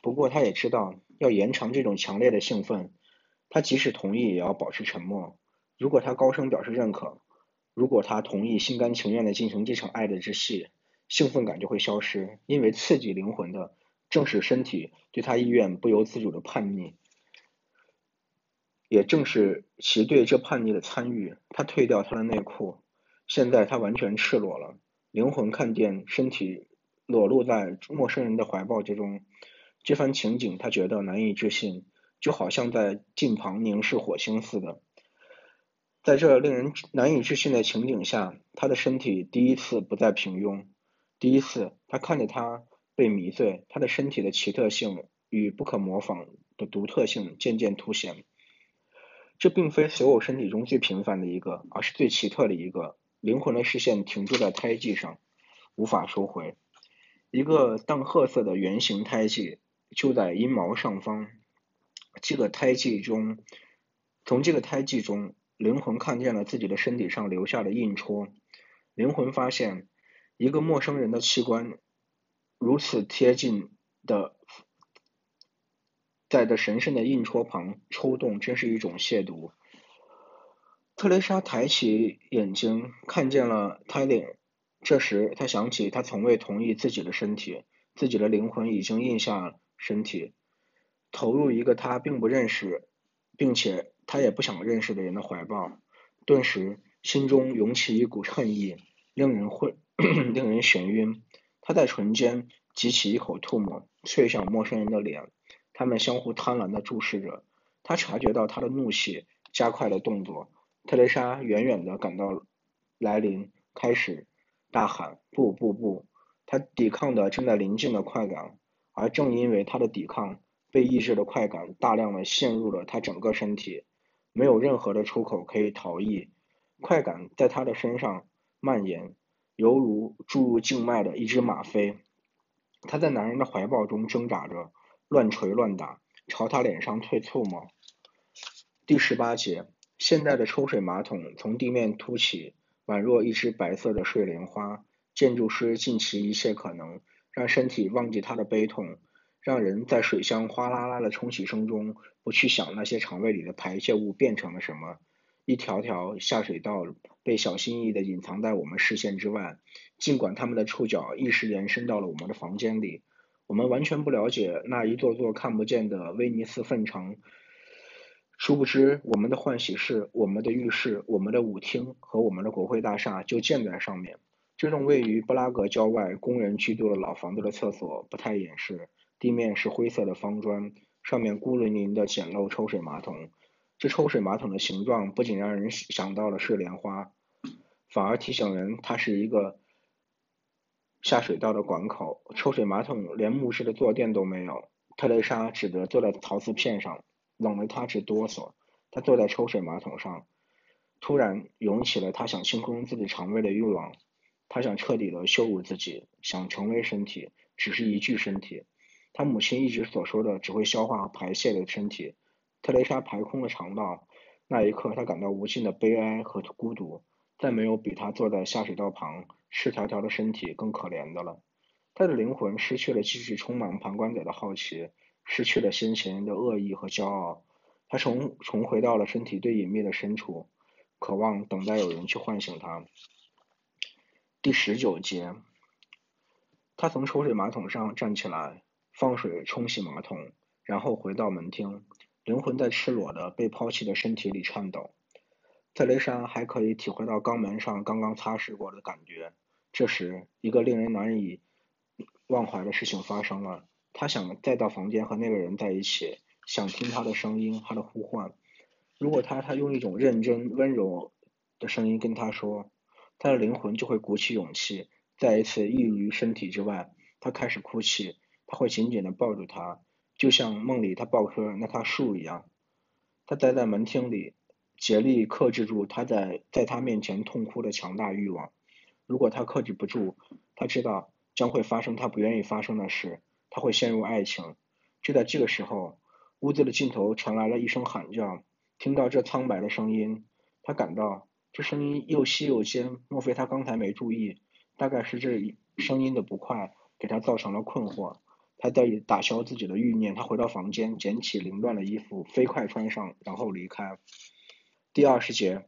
不过他也知道要延长这种强烈的兴奋，他即使同意也要保持沉默。如果他高声表示认可，如果他同意心甘情愿的进行这场爱的之戏，兴奋感就会消失，因为刺激灵魂的正是身体对他意愿不由自主的叛逆，也正是其对这叛逆的参与。他退掉他的内裤，现在他完全赤裸了。灵魂看见身体裸露在陌生人的怀抱之中，这番情景他觉得难以置信，就好像在近旁凝视火星似的。在这令人难以置信的情景下，他的身体第一次不再平庸，第一次他看着他被迷醉，他的身体的奇特性与不可模仿的独特性渐渐凸显。这并非所有身体中最平凡的一个，而是最奇特的一个。灵魂的视线停驻在胎记上，无法收回。一个淡褐色的圆形胎记就在阴毛上方。这个胎记中，从这个胎记中，灵魂看见了自己的身体上留下的印戳。灵魂发现，一个陌生人的器官如此贴近的在这神圣的印戳旁抽动，真是一种亵渎。特蕾莎抬起眼睛，看见了泰脸。这时，她想起她从未同意自己的身体，自己的灵魂已经印下身体，投入一个她并不认识，并且他也不想认识的人的怀抱。顿时，心中涌起一股恨意，令人昏，令人眩晕。他在唇间挤起一口唾沫，啐向陌生人的脸。他们相互贪婪地注视着。他察觉到他的怒气，加快了动作。特蕾莎远远地感到来临，开始大喊：“不不不！”她抵抗的正在临近的快感，而正因为她的抵抗，被抑制的快感大量的陷入了她整个身体，没有任何的出口可以逃逸。快感在他的身上蔓延，犹如注入静脉的一只吗啡。他在男人的怀抱中挣扎着，乱捶乱打，朝他脸上啐唾沫。第十八节。现代的抽水马桶从地面凸起，宛若一只白色的睡莲花。建筑师尽其一切可能，让身体忘记他的悲痛，让人在水箱哗啦啦的冲洗声中，不去想那些肠胃里的排泄物变成了什么。一条条下水道被小心翼翼地隐藏在我们视线之外，尽管他们的触角一时延伸到了我们的房间里，我们完全不了解那一座座看不见的威尼斯粪城。殊不知，我们的换洗室、我们的浴室、我们的舞厅和我们的国会大厦就建在上面。这栋位于布拉格郊外工人居住的老房子的厕所不太掩饰，地面是灰色的方砖，上面孤零零的简陋抽水马桶。这抽水马桶的形状不仅让人想到了睡莲花，反而提醒人它是一个下水道的管口。抽水马桶连木质的坐垫都没有，特蕾莎只得坐在陶瓷片上。冷得他直哆嗦，他坐在抽水马桶上，突然涌起了他想清空自己肠胃的欲望。他想彻底的羞辱自己，想成为身体，只是一具身体。他母亲一直所说的只会消化和排泄的身体。特蕾莎排空了肠道，那一刻他感到无尽的悲哀和孤独。再没有比他坐在下水道旁赤条条的身体更可怜的了。他的灵魂失去了继续充满旁观者的好奇。失去了先前的恶意和骄傲，他重重回到了身体最隐秘的深处，渴望等待有人去唤醒他。第十九节，他从抽水马桶上站起来，放水冲洗马桶，然后回到门厅。灵魂在赤裸的被抛弃的身体里颤抖。特蕾莎还可以体会到肛门上刚刚擦拭过的感觉。这时，一个令人难以忘怀的事情发生了。他想再到房间和那个人在一起，想听他的声音，他的呼唤。如果他他用一种认真温柔的声音跟他说，他的灵魂就会鼓起勇气，再一次溢于身体之外。他开始哭泣，他会紧紧的抱住他，就像梦里他抱棵那棵树一样。他待在门厅里，竭力克制住他在在他面前痛哭的强大欲望。如果他克制不住，他知道将会发生他不愿意发生的事。他会陷入爱情。就在这个时候，屋子的尽头传来了一声喊叫。听到这苍白的声音，他感到这声音又细又尖。莫非他刚才没注意？大概是这声音的不快给他造成了困惑。他得以打消自己的欲念。他回到房间，捡起凌乱的衣服，飞快穿上，然后离开。第二十节，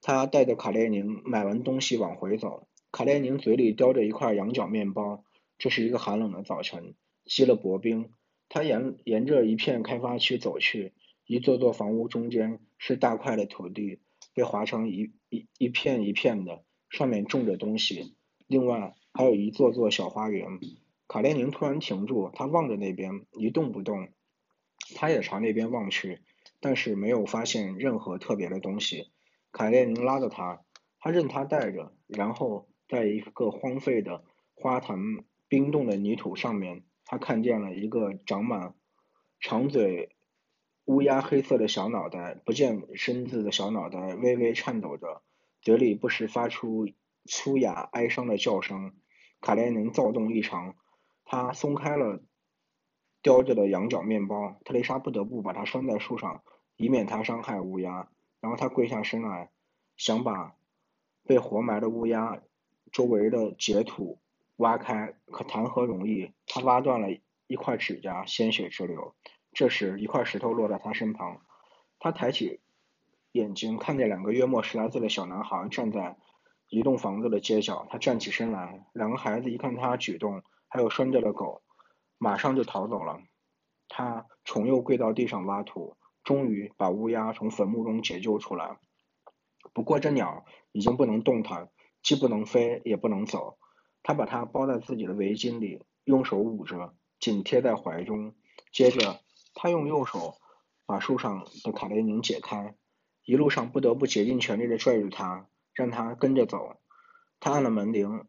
他带着卡列宁买完东西往回走。卡列宁嘴里叼着一块羊角面包。这是一个寒冷的早晨。吸了薄冰，他沿沿着一片开发区走去，一座座房屋中间是大块的土地，被划成一一一片一片的，上面种着东西。另外还有一座座小花园。卡列宁突然停住，他望着那边，一动不动。他也朝那边望去，但是没有发现任何特别的东西。卡列宁拉着他，他任他带着，然后在一个荒废的花坛冰冻的泥土上面。他看见了一个长满长嘴乌鸦黑色的小脑袋，不见身子的小脑袋微微颤抖着，嘴里不时发出粗哑哀伤的叫声。卡列宁躁动异常，他松开了叼着的羊角面包，特蕾莎不得不把它拴在树上，以免它伤害乌鸦。然后他跪下身来，想把被活埋的乌鸦周围的截土挖开，可谈何容易？他挖断了一块指甲，鲜血直流。这时，一块石头落在他身旁，他抬起眼睛，看见两个约莫十来岁的小男孩站在一栋房子的街角。他站起身来，两个孩子一看他举动，还有拴着的狗，马上就逃走了。他重又跪到地上挖土。终于把乌鸦从坟墓中解救出来。不过这鸟已经不能动弹，既不能飞，也不能走。他把它包在自己的围巾里，用手捂着，紧贴在怀中。接着，他用右手把树上的卡列宁解开，一路上不得不竭尽全力地拽住他，让他跟着走。他按了门铃，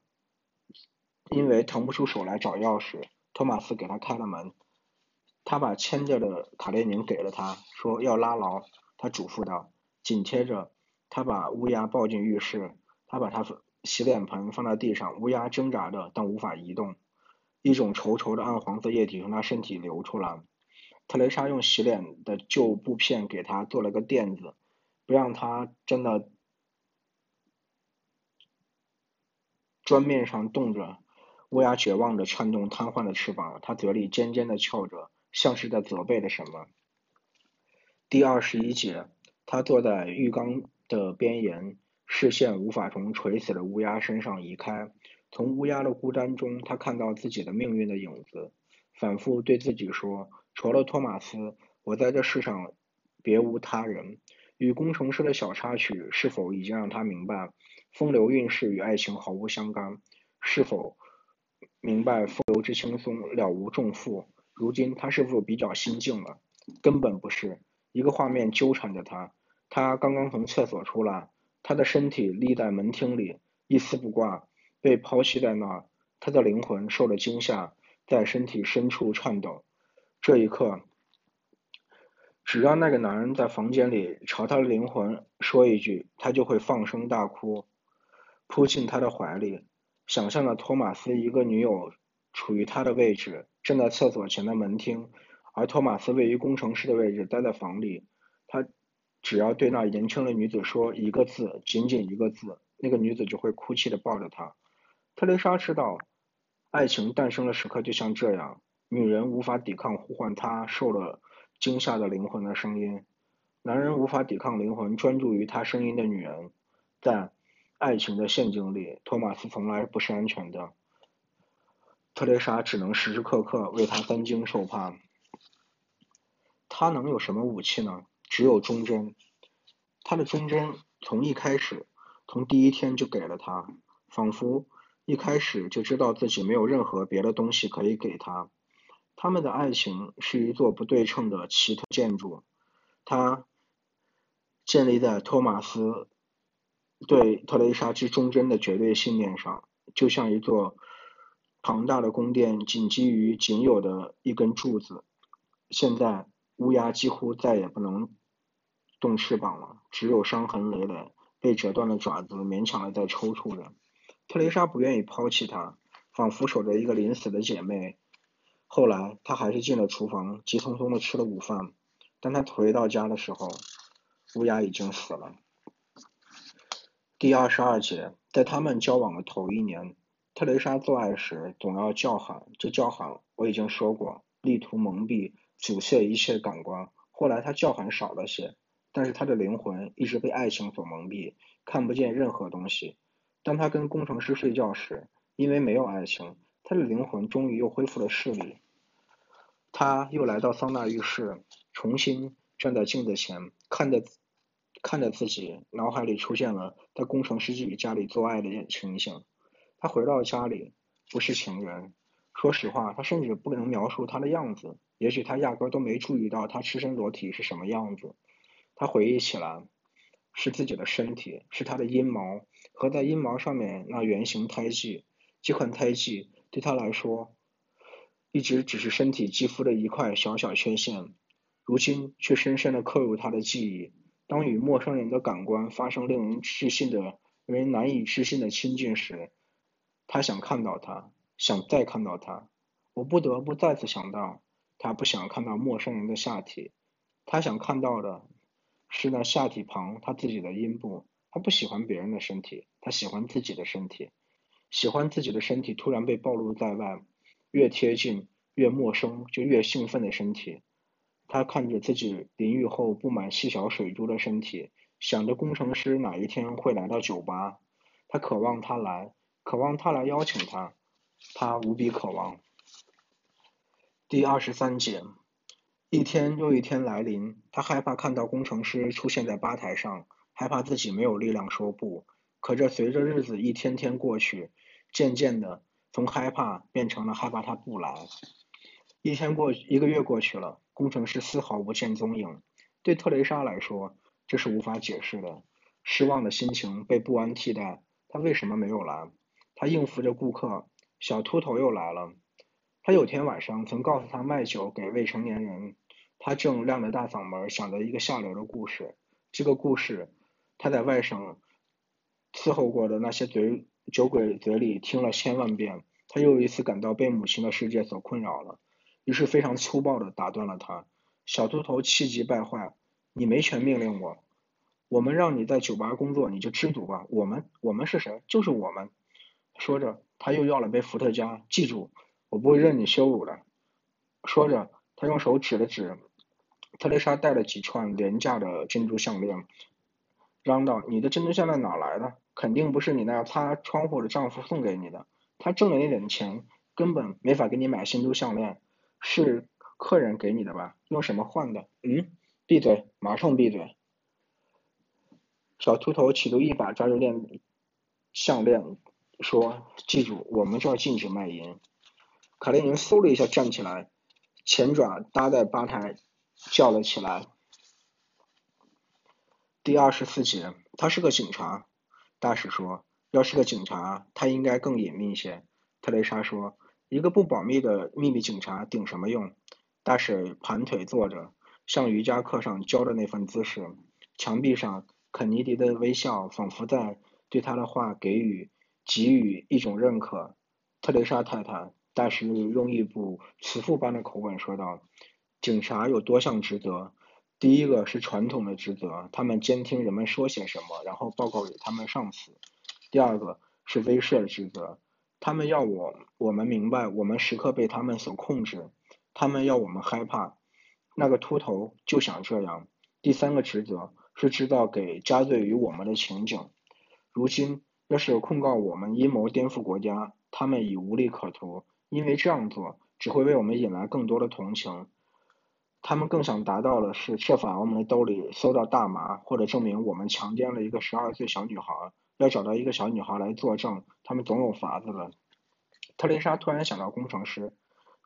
因为腾不出手来找钥匙，托马斯给他开了门。他把牵着的卡列宁给了他，说要拉牢。他嘱咐道。紧接着，他把乌鸦抱进浴室。他把他洗脸盆放在地上，乌鸦挣扎着，但无法移动。一种稠稠的暗黄色液体从他身体流出来。特蕾莎用洗脸的旧布片给他做了个垫子，不让他站到砖面上冻着。乌鸦绝望地颤动瘫痪的翅膀，它嘴里尖尖地翘着。像是在责备着什么。第二十一节，他坐在浴缸的边沿，视线无法从垂死的乌鸦身上移开。从乌鸦的孤单中，他看到自己的命运的影子，反复对自己说：“除了托马斯，我在这世上别无他人。”与工程师的小插曲是否已经让他明白，风流韵事与爱情毫无相干？是否明白风流之轻松了无重负？如今他是否比较心静了？根本不是。一个画面纠缠着他。他刚刚从厕所出来，他的身体立在门厅里，一丝不挂，被抛弃在那儿。他的灵魂受了惊吓，在身体深处颤抖。这一刻，只要那个男人在房间里朝他的灵魂说一句，他就会放声大哭，扑进他的怀里，想象着托马斯一个女友处于他的位置。站在厕所前的门厅，而托马斯位于工程师的位置，待在房里。他只要对那年轻的女子说一个字，仅仅一个字，那个女子就会哭泣的抱着他。特蕾莎知道，爱情诞生的时刻就像这样，女人无法抵抗呼唤她受了惊吓的灵魂的声音，男人无法抵抗灵魂专注于他声音的女人。在爱情的陷阱里，托马斯从来不是安全的。特蕾莎只能时时刻刻为他担惊受怕。他能有什么武器呢？只有忠贞。他的忠贞从一开始，从第一天就给了他，仿佛一开始就知道自己没有任何别的东西可以给他。他们的爱情是一座不对称的奇特建筑，它建立在托马斯对特蕾莎之忠贞的绝对信念上，就像一座。庞大的宫殿紧基于仅有的一根柱子。现在乌鸦几乎再也不能动翅膀了，只有伤痕累累、被折断的爪子勉强的在抽搐着。特蕾莎不愿意抛弃它，仿佛守着一个临死的姐妹。后来，她还是进了厨房，急匆匆的吃了午饭。当她回到家的时候，乌鸦已经死了。第二十二节，在他们交往的头一年。特蕾莎做爱时总要叫喊，这叫喊我已经说过，力图蒙蔽、阻塞一切感官。后来她叫喊少了些，但是他的灵魂一直被爱情所蒙蔽，看不见任何东西。当他跟工程师睡觉时，因为没有爱情，他的灵魂终于又恢复了视力。他又来到桑拿浴室，重新站在镜子前，看着看着自己，脑海里出现了在工程师自己家里做爱的情形。他回到家里，不是情人。说实话，他甚至不能描述他的样子。也许他压根都没注意到他赤身裸体是什么样子。他回忆起来，是自己的身体，是他的阴毛和在阴毛上面那圆形胎记。这块胎记对他来说，一直只是身体肌肤的一块小小缺陷，如今却深深的刻入他的记忆。当与陌生人的感官发生令人置信的、令人难以置信的亲近时，他想看到他，想再看到他，我不得不再次想到，他不想看到陌生人的下体，他想看到的是那下体旁他自己的阴部。他不喜欢别人的身体，他喜欢自己的身体，喜欢自己的身体突然被暴露在外，越贴近越陌生就越兴奋的身体。他看着自己淋浴后布满细小水珠的身体，想着工程师哪一天会来到酒吧。他渴望他来，渴望他来邀请他，他无比渴望。第二十三节，一天又一天来临，他害怕看到工程师出现在吧台上，害怕自己没有力量说不。可这随着日子一天天过去，渐渐的从害怕变成了害怕他不来。一天过，一个月过去了，工程师丝毫不见踪影。对特蕾莎来说，这是无法解释的。失望的心情被不安替代。他为什么没有来？他应付着顾客，小秃头又来了。他有天晚上曾告诉他卖酒给未成年人。他正亮着大嗓门想着一个下流的故事。这个故事他在外省伺候过的那些嘴酒鬼嘴里听了千万遍。他又一次感到被母亲的世界所困扰了，于是非常粗暴的打断了他。小秃头气急败坏：“你没权命令我！我们让你在酒吧工作，你就知足吧。我们，我们是谁？就是我们。”说着，他又要了杯伏特加。记住。我不会任你羞辱的。说着，他用手指了指特蕾莎戴了几串廉价的珍珠项链，嚷道：“你的珍珠项链哪来的？肯定不是你那擦窗户的丈夫送给你的。他挣了那点钱，根本没法给你买珍珠项链。是客人给你的吧？用什么换的？嗯？闭嘴！马上闭嘴！”小秃头企图一把抓住链项链，说：“记住，我们这儿禁止卖淫。”卡列宁嗖的一下站起来，前爪搭在吧台，叫了起来。第二十四节，他是个警察。大使说：“要是个警察，他应该更隐秘些。”特蕾莎说：“一个不保密的秘密警察顶什么用？”大使盘腿坐着，像瑜伽课上教的那份姿势。墙壁上，肯尼迪的微笑仿佛在对他的话给予给予一种认可。特蕾莎太太。大使用一部慈父般的口吻说道：“警察有多项职责，第一个是传统的职责，他们监听人们说些什么，然后报告给他们上司；第二个是威慑的职责，他们要我我们明白，我们时刻被他们所控制，他们要我们害怕。那个秃头就想这样。第三个职责是制造给加罪于我们的情景。如今，要是控告我们阴谋颠覆国家，他们已无利可图。”因为这样做只会为我们引来更多的同情，他们更想达到的是设法我们的兜里搜到大麻，或者证明我们强奸了一个十二岁小女孩。要找到一个小女孩来作证，他们总有法子的。特蕾莎突然想到工程师，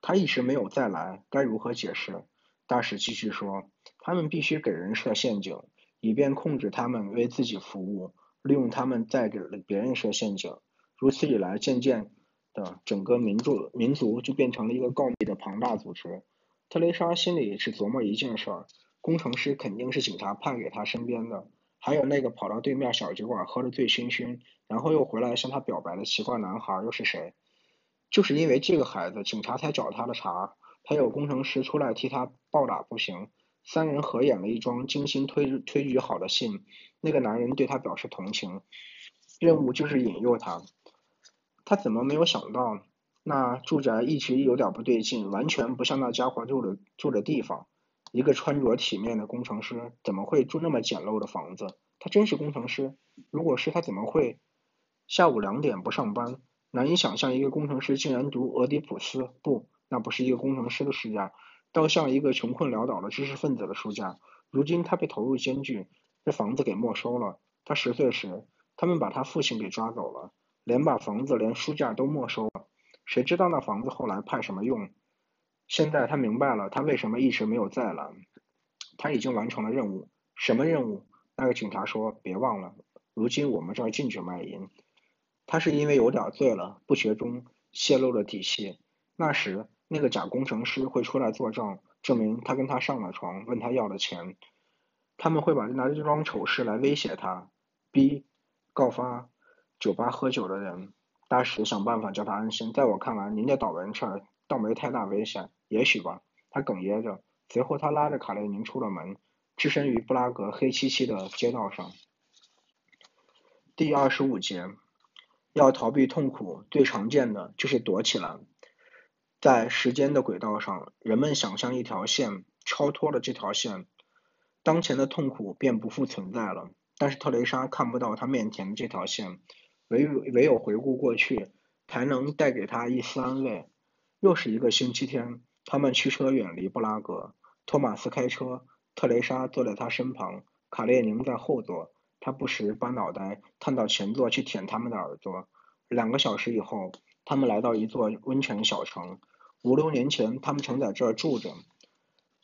他一直没有再来，该如何解释？大使继续说，他们必须给人设陷阱，以便控制他们为自己服务，利用他们再给别人设陷阱。如此一来，渐渐。的整个民族民族就变成了一个告密的庞大组织。特蕾莎心里只琢磨一件事儿：工程师肯定是警察派给他身边的。还有那个跑到对面小酒馆喝得醉醺醺，然后又回来向他表白的奇怪男孩又是谁？就是因为这个孩子，警察才找他的茬。还有工程师出来替他暴打不行。三人合演了一桩精心推推举好的信。那个男人对他表示同情，任务就是引诱他。他怎么没有想到，那住宅一直有点不对劲，完全不像那家伙住的住的地方。一个穿着体面的工程师怎么会住那么简陋的房子？他真是工程师？如果是他，怎么会下午两点不上班？难以想象一个工程师竟然读俄狄浦斯。不，那不是一个工程师的书架，倒像一个穷困潦倒的知识分子的书架。如今他被投入监狱，这房子给没收了。他十岁时，他们把他父亲给抓走了。连把房子、连书架都没收了，谁知道那房子后来派什么用？现在他明白了，他为什么一直没有再来。他已经完成了任务。什么任务？那个警察说：“别忘了，如今我们这儿禁止卖淫。”他是因为有点醉了，不觉中泄露了底细。那时，那个假工程师会出来作证，证明他跟他上了床，问他要了钱。他们会把拿这桩丑事来威胁他，逼告发。酒吧喝酒的人，大使想办法叫他安心。在我看来，您这倒霉事儿倒没太大危险，也许吧。他哽咽着，随后他拉着卡列宁出了门，置身于布拉格黑漆漆的街道上。第二十五节，要逃避痛苦，最常见的就是躲起来。在时间的轨道上，人们想象一条线，超脱了这条线，当前的痛苦便不复存在了。但是特蕾莎看不到她面前的这条线，唯唯有回顾过去，才能带给他一丝安慰。又是一个星期天，他们驱车远离布拉格。托马斯开车，特蕾莎坐在他身旁，卡列宁在后座。他不时把脑袋探到前座去舔他们的耳朵。两个小时以后，他们来到一座温泉小城。五六年前，他们曾在这儿住着。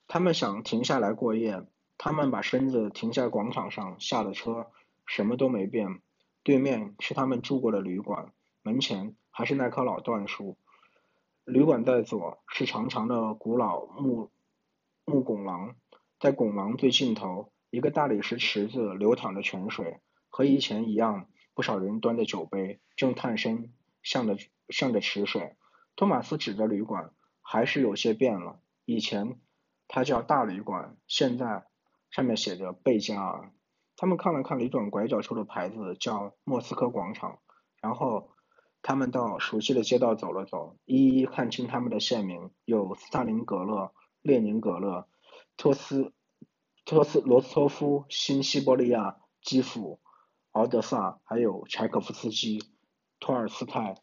他们想停下来过夜。他们把身子停在广场上，下了车，什么都没变。对面是他们住过的旅馆，门前还是那棵老椴树。旅馆在左，是长长的古老木木拱廊，在拱廊最尽头，一个大理石池子流淌着泉水，和以前一样，不少人端着酒杯，正探身向着向着池水。托马斯指着旅馆，还是有些变了。以前它叫大旅馆，现在。上面写着贝加尔。他们看了看里转拐角处的牌子，叫莫斯科广场。然后他们到熟悉的街道走了走，一一看清他们的县名：有斯大林格勒、列宁格勒、托斯托斯罗斯托夫、新西伯利亚、基辅、敖德萨，还有柴可夫斯基、托尔斯泰、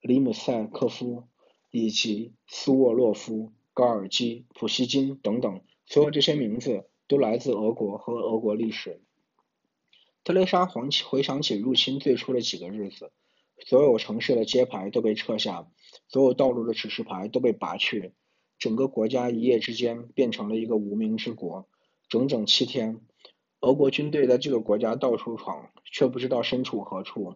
里姆塞科夫以及斯沃洛夫、高尔基、普希金等等。所有这些名字。都来自俄国和俄国历史。特蕾莎回起回想起入侵最初的几个日子，所有城市的街牌都被撤下，所有道路的指示牌都被拔去，整个国家一夜之间变成了一个无名之国。整整七天，俄国军队在这个国家到处闯，却不知道身处何处。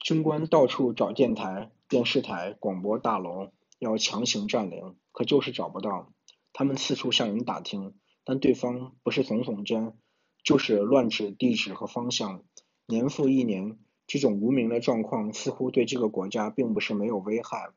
军官到处找电台、电视台、广播大楼，要强行占领，可就是找不到。他们四处向人打听。但对方不是耸耸肩，就是乱指地址和方向。年复一年，这种无名的状况似乎对这个国家并不是没有危害。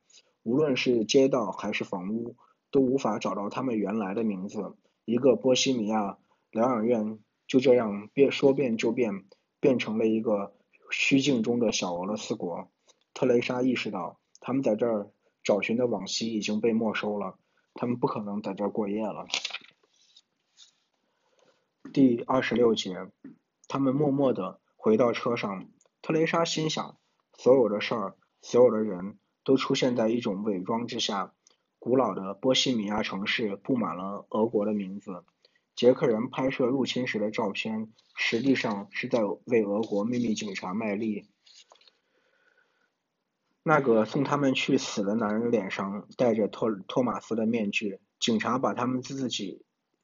无论是街道还是房屋，都无法找到他们原来的名字。一个波西米亚疗养院就这样变说变就变，变成了一个虚境中的小俄罗斯国。特蕾莎意识到，他们在这儿找寻的往昔已经被没收了，他们不可能在这儿过夜了。第二十六节，他们默默地回到车上。特蕾莎心想，所有的事儿，所有的人都出现在一种伪装之下。古老的波西米亚城市布满了俄国的名字。捷克人拍摄入侵时的照片，实际上是在为俄国秘密警察卖力。那个送他们去死的男人脸上戴着托托马斯的面具，警察把他们自己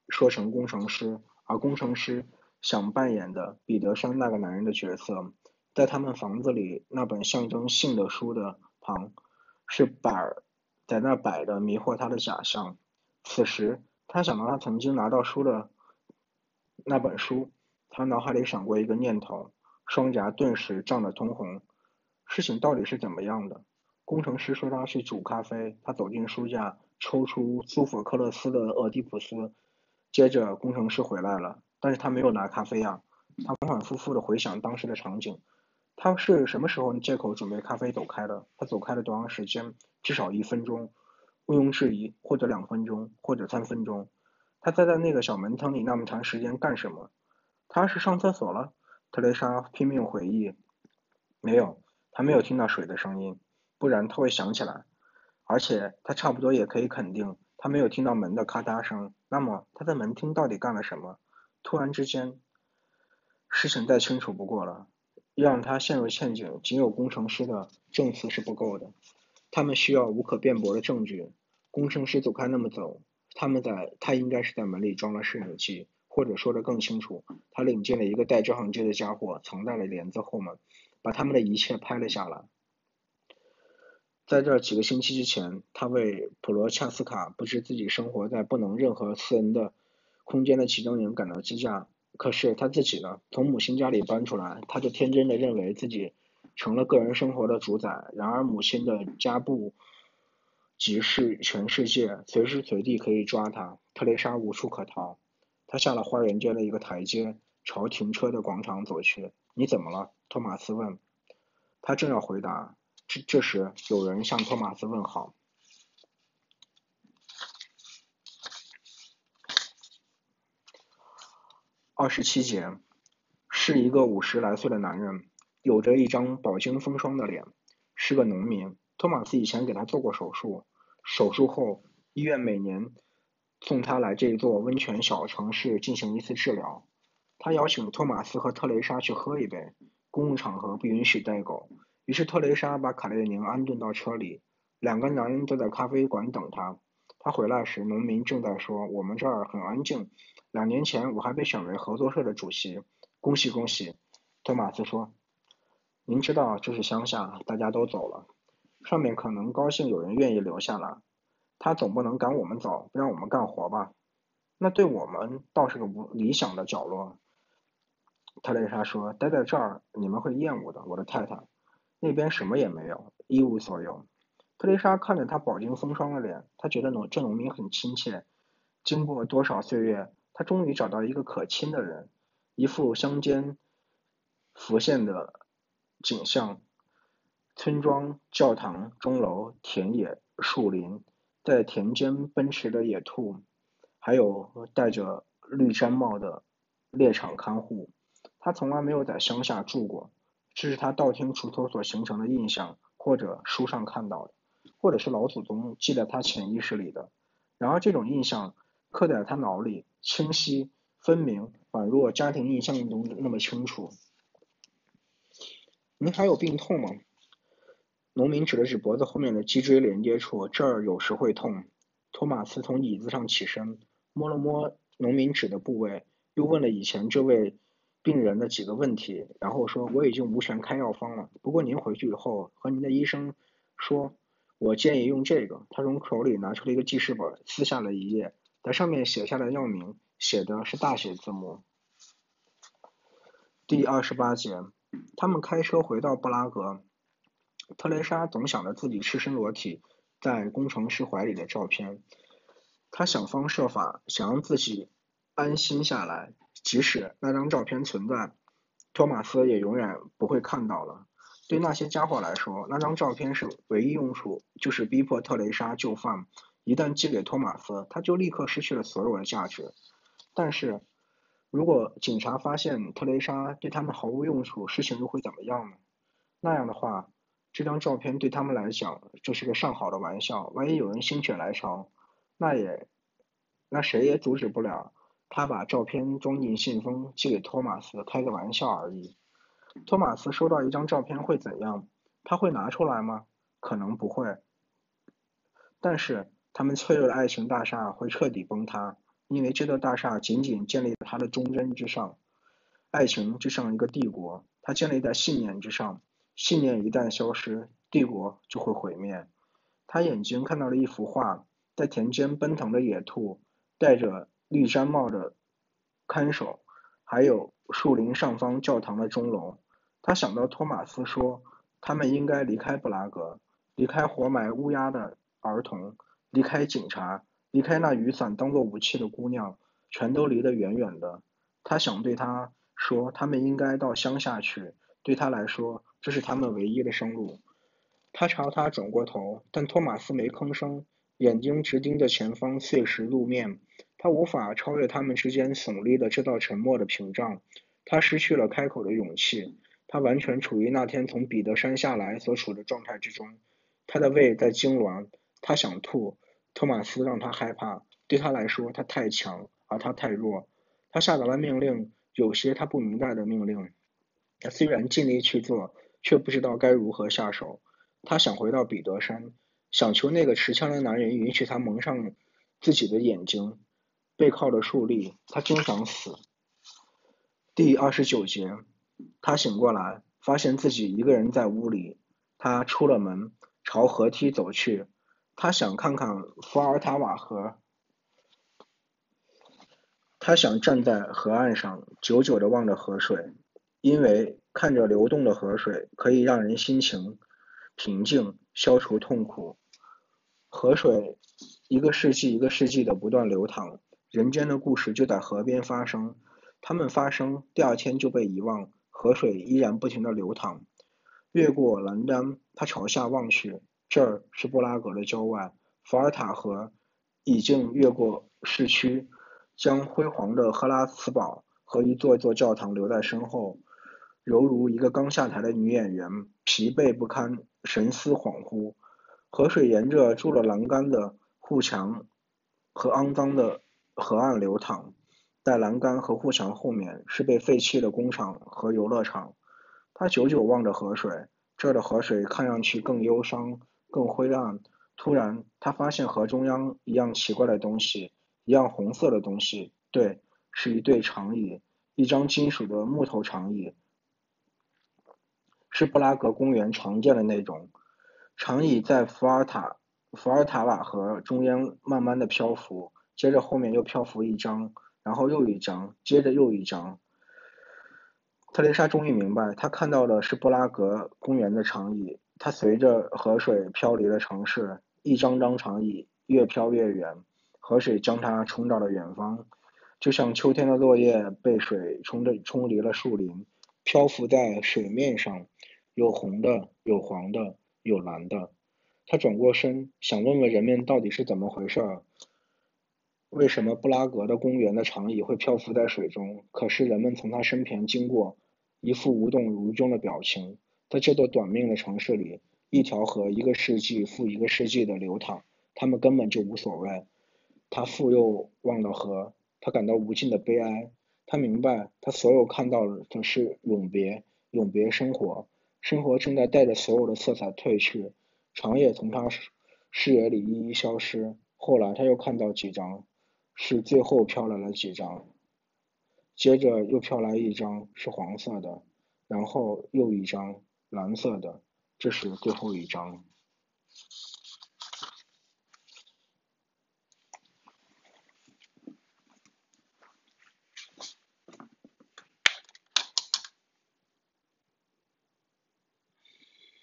说成工程师。而工程师想扮演的彼得山那个男人的角色，在他们房子里那本象征性的书的旁，是摆在那摆的迷惑他的假象。此时，他想到他曾经拿到书的那本书，他脑海里闪过一个念头，双颊顿时涨得通红。事情到底是怎么样的？工程师说他去煮咖啡，他走进书架，抽出苏弗克勒斯的《俄狄浦斯》。接着，工程师回来了，但是他没有拿咖啡啊。他反反复复的回想当时的场景，他是什么时候借口准备咖啡走开的？他走开了多长时间？至少一分钟，毋庸置疑，或者两分钟，或者三分钟。他待在那个小门厅里那么长时间干什么？他是上厕所了？特蕾莎拼命回忆，没有，他没有听到水的声音，不然他会想起来。而且他差不多也可以肯定。他没有听到门的咔嗒声，那么他在门厅到底干了什么？突然之间，事情再清楚不过了。让他陷入陷阱，仅有工程师的证词是不够的，他们需要无可辩驳的证据。工程师走开那么走，他们在他应该是在门里装了摄影机，或者说的更清楚，他领进了一个带照相机的家伙，藏在了帘子后面，把他们的一切拍了下来。在这几个星期之前，他为普罗恰斯卡布置自己生活在不能任何私人的空间的集中营感到惊讶。可是他自己呢？从母亲家里搬出来，他就天真的认为自己成了个人生活的主宰。然而母亲的家布即是全世界，随时随地可以抓他。特蕾莎无处可逃，她下了花园街的一个台阶，朝停车的广场走去。你怎么了？托马斯问。他正要回答，这这时有人向托马斯问好。二十七节，是一个五十来岁的男人，有着一张饱经风霜的脸，是个农民。托马斯以前给他做过手术，手术后医院每年送他来这座温泉小城市进行一次治疗。他邀请托马斯和特蕾莎去喝一杯，公共场合不允许带狗。于是特蕾莎把卡列宁安顿到车里，两个男人都在咖啡馆等他。他回来时，农民正在说：“我们这儿很安静。两年前我还被选为合作社的主席，恭喜恭喜。”托马斯说：“您知道这是乡下，大家都走了。”上面可能高兴有人愿意留下来，他总不能赶我们走，不让我们干活吧？那对我们倒是个不理想的角落。特蕾莎说：“待在这儿你们会厌恶的，我的太太。那边什么也没有，一无所有。”特蕾莎看着他饱经风霜的脸，她觉得农这农民很亲切。经过多少岁月，她终于找到一个可亲的人，一副乡间浮现的景象。村庄、教堂、钟楼、田野、树林，在田间奔驰的野兔，还有戴着绿毡帽的猎场看护。他从来没有在乡下住过，这是他道听途说所形成的印象，或者书上看到的，或者是老祖宗记在他潜意识里的。然而这种印象刻在他脑里，清晰分明，宛若家庭印象中那么清楚。您还有病痛吗？农民指了指脖子后面的脊椎连接处，这儿有时会痛。托马斯从椅子上起身，摸了摸农民指的部位，又问了以前这位病人的几个问题，然后说：“我已经无权开药方了，不过您回去以后和您的医生说，我建议用这个。”他从口里拿出了一个记事本，撕下了一页，在上面写下了药名，写的是大写字母。第二十八节，他们开车回到布拉格。特蕾莎总想着自己赤身裸体在工程师怀里的照片，她想方设法想让自己安心下来，即使那张照片存在，托马斯也永远不会看到了。对那些家伙来说，那张照片是唯一用处，就是逼迫特蕾莎就范。一旦寄给托马斯，他就立刻失去了所有的价值。但是，如果警察发现特蕾莎对他们毫无用处，事情又会怎么样呢？那样的话。这张照片对他们来讲就是个上好的玩笑，万一有人心血来潮，那也，那谁也阻止不了他把照片装进信封寄给托马斯，开个玩笑而已。托马斯收到一张照片会怎样？他会拿出来吗？可能不会。但是他们脆弱的爱情大厦会彻底崩塌，因为这座大厦仅仅建立在他的忠贞之上。爱情就像一个帝国，它建立在信念之上。信念一旦消失，帝国就会毁灭。他眼睛看到了一幅画，在田间奔腾的野兔，带着绿毡帽的看守，还有树林上方教堂的钟楼。他想到托马斯说，他们应该离开布拉格，离开活埋乌鸦的儿童，离开警察，离开那雨伞当做武器的姑娘，全都离得远远的。他想对他说，他们应该到乡下去。对他来说。这是他们唯一的生路。他朝他转过头，但托马斯没吭声，眼睛直盯着前方碎石路面。他无法超越他们之间耸立的这道沉默的屏障。他失去了开口的勇气。他完全处于那天从彼得山下来所处的状态之中。他的胃在痉挛，他想吐。托马斯让他害怕。对他来说，他太强，而他太弱。他下达了命令，有些他不明白的命令。他虽然尽力去做。却不知道该如何下手。他想回到彼得山，想求那个持枪的男人允许他蒙上自己的眼睛，背靠着树立。他真想死。第二十九节，他醒过来，发现自己一个人在屋里。他出了门，朝河梯走去。他想看看福尔塔瓦河。他想站在河岸上，久久的望着河水，因为。看着流动的河水，可以让人心情平静，消除痛苦。河水一个世纪一个世纪的不断流淌，人间的故事就在河边发生。它们发生，第二天就被遗忘。河水依然不停地流淌。越过栏杆，他朝下望去，这儿是布拉格的郊外。伏尔塔河已经越过市区，将辉煌的赫拉茨堡和一座座教堂留在身后，犹如一个刚下台的女演员，疲惫不堪，神思恍惚。河水沿着筑了栏杆的护墙和肮脏的河岸流淌，在栏杆和护墙后面是被废弃的工厂和游乐场。他久久望着河水，这儿的河水看上去更忧伤、更灰暗。突然，他发现河中央一样奇怪的东西，一样红色的东西。对，是一对长椅，一张金属的木头长椅，是布拉格公园常见的那种。长椅在伏尔塔伏尔塔瓦河中央慢慢的漂浮，接着后面又漂浮一张，然后又一张，接着又一张。特蕾莎终于明白，她看到的是布拉格公园的长椅，它随着河水飘离了城市，一张张长椅越飘越远，河水将它冲到了远方，就像秋天的落叶被水冲的冲离了树林，漂浮在水面上，有红的，有黄的。有蓝的，他转过身，想问问人们到底是怎么回事儿？为什么布拉格的公园的长椅会漂浮在水中？可是人们从他身边经过，一副无动于衷的表情。在这座短命的城市里，一条河一个世纪复一个世纪的流淌，他们根本就无所谓。他复又望到河，他感到无尽的悲哀。他明白，他所有看到的是永别，永别生活。生活正在带着所有的色彩褪去，长夜从他视野里一一消失。后来他又看到几张，是最后飘来了几张，接着又飘来一张是黄色的，然后又一张蓝色的，这是最后一张。